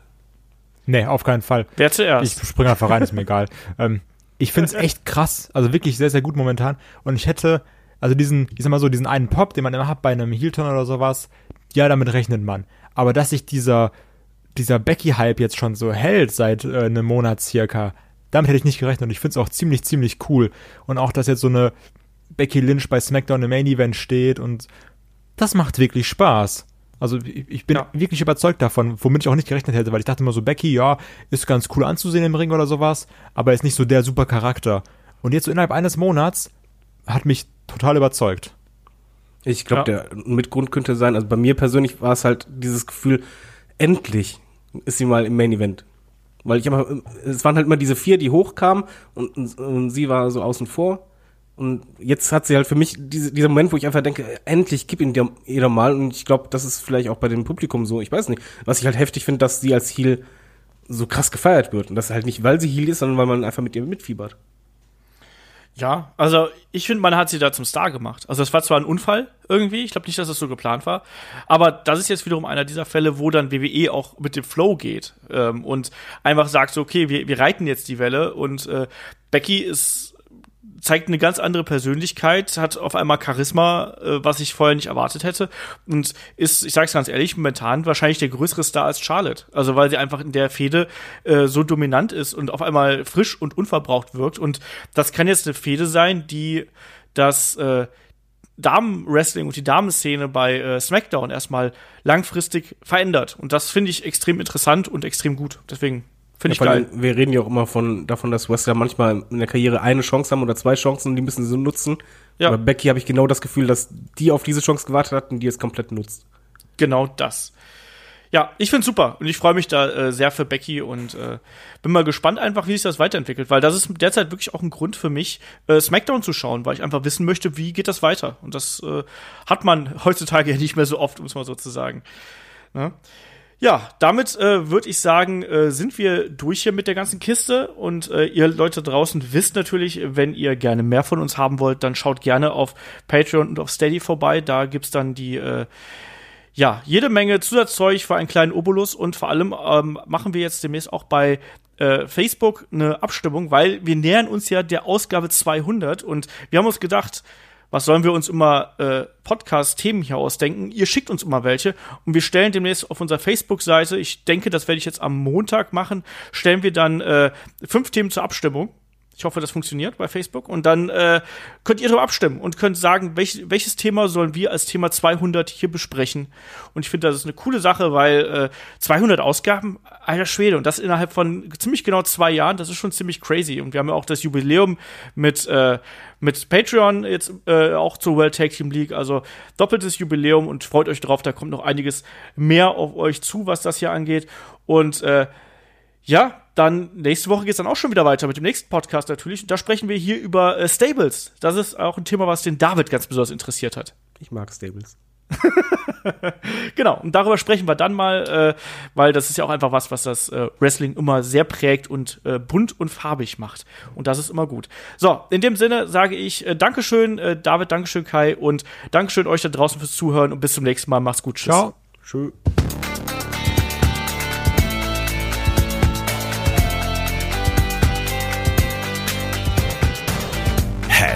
Nee, auf keinen Fall. Wer zuerst? Ich springe einfach rein, ist mir egal. Ähm, ich finde es echt krass, also wirklich sehr, sehr gut momentan. Und ich hätte, also diesen, ich sag mal so, diesen einen Pop, den man immer hat bei einem Heel-Turn oder sowas, ja, damit rechnet man. Aber dass sich dieser, dieser Becky-Hype jetzt schon so hält seit äh, einem Monat circa, damit hätte ich nicht gerechnet. Und ich finde es auch ziemlich, ziemlich cool. Und auch, dass jetzt so eine Becky Lynch bei SmackDown im Main Event steht und das macht wirklich Spaß. Also ich bin ja. wirklich überzeugt davon, womit ich auch nicht gerechnet hätte, weil ich dachte immer so, Becky, ja, ist ganz cool anzusehen im Ring oder sowas, aber ist nicht so der super Charakter. Und jetzt so innerhalb eines Monats hat mich total überzeugt. Ich glaube, ja. der Mitgrund könnte sein, also bei mir persönlich war es halt dieses Gefühl, endlich ist sie mal im Main Event. Weil ich immer, es waren halt immer diese vier, die hochkamen und, und, und sie war so außen vor. Und jetzt hat sie halt für mich diese, dieser Moment, wo ich einfach denke, endlich gib ihn dir jeder mal. Und ich glaube, das ist vielleicht auch bei dem Publikum so. Ich weiß nicht. Was ich halt heftig finde, dass sie als Heel so krass gefeiert wird. Und das halt nicht, weil sie Heel ist, sondern weil man einfach mit ihr mitfiebert. Ja, also ich finde, man hat sie da zum Star gemacht. Also das war zwar ein Unfall irgendwie, ich glaube nicht, dass das so geplant war, aber das ist jetzt wiederum einer dieser Fälle, wo dann WWE auch mit dem Flow geht ähm, und einfach sagt so, okay, wir, wir reiten jetzt die Welle und äh, Becky ist zeigt eine ganz andere Persönlichkeit, hat auf einmal Charisma, äh, was ich vorher nicht erwartet hätte und ist, ich sag's ganz ehrlich, momentan wahrscheinlich der größere Star als Charlotte. Also weil sie einfach in der Fehde äh, so dominant ist und auf einmal frisch und unverbraucht wirkt und das kann jetzt eine Fehde sein, die das äh, Damen-Wrestling und die Damenszene bei äh, SmackDown erstmal langfristig verändert. Und das finde ich extrem interessant und extrem gut. Deswegen Finde ich ja, geil. Wir reden ja auch immer von, davon, dass Wrestler manchmal in der Karriere eine Chance haben oder zwei Chancen und die müssen sie nutzen. Ja. Aber Becky habe ich genau das Gefühl, dass die auf diese Chance gewartet hat und die es komplett nutzt. Genau das. Ja, ich finde super und ich freue mich da äh, sehr für Becky und äh, bin mal gespannt einfach, wie sich das weiterentwickelt, weil das ist derzeit wirklich auch ein Grund für mich, äh, SmackDown zu schauen, weil ich einfach wissen möchte, wie geht das weiter. Und das äh, hat man heutzutage ja nicht mehr so oft, um es mal so zu sagen. Ne? Ja, damit äh, würde ich sagen, äh, sind wir durch hier mit der ganzen Kiste. Und äh, ihr Leute draußen wisst natürlich, wenn ihr gerne mehr von uns haben wollt, dann schaut gerne auf Patreon und auf Steady vorbei. Da gibt's dann die äh, ja, jede Menge Zusatzzeug für einen kleinen Obolus und vor allem ähm, machen wir jetzt demnächst auch bei äh, Facebook eine Abstimmung, weil wir nähern uns ja der Ausgabe 200 und wir haben uns gedacht, was sollen wir uns immer äh, Podcast-Themen hier ausdenken? Ihr schickt uns immer welche und wir stellen demnächst auf unserer Facebook-Seite, ich denke, das werde ich jetzt am Montag machen, stellen wir dann äh, fünf Themen zur Abstimmung. Ich hoffe, das funktioniert bei Facebook. Und dann äh, könnt ihr darüber abstimmen und könnt sagen, welch, welches Thema sollen wir als Thema 200 hier besprechen. Und ich finde, das ist eine coole Sache, weil äh, 200 Ausgaben, alter Schwede, und das innerhalb von ziemlich genau zwei Jahren, das ist schon ziemlich crazy. Und wir haben ja auch das Jubiläum mit, äh, mit Patreon jetzt äh, auch zur World Tag Team League. Also doppeltes Jubiläum und freut euch drauf, da kommt noch einiges mehr auf euch zu, was das hier angeht. Und äh, ja, dann nächste Woche geht's dann auch schon wieder weiter mit dem nächsten Podcast natürlich. Und da sprechen wir hier über äh, Stables. Das ist auch ein Thema, was den David ganz besonders interessiert hat. Ich mag Stables. genau, und darüber sprechen wir dann mal, äh, weil das ist ja auch einfach was, was das äh, Wrestling immer sehr prägt und äh, bunt und farbig macht. Und das ist immer gut. So, in dem Sinne sage ich äh, Dankeschön, äh, David, Dankeschön, Kai und Dankeschön euch da draußen fürs Zuhören und bis zum nächsten Mal. Macht's gut. Tschüss. Ciao. Schön.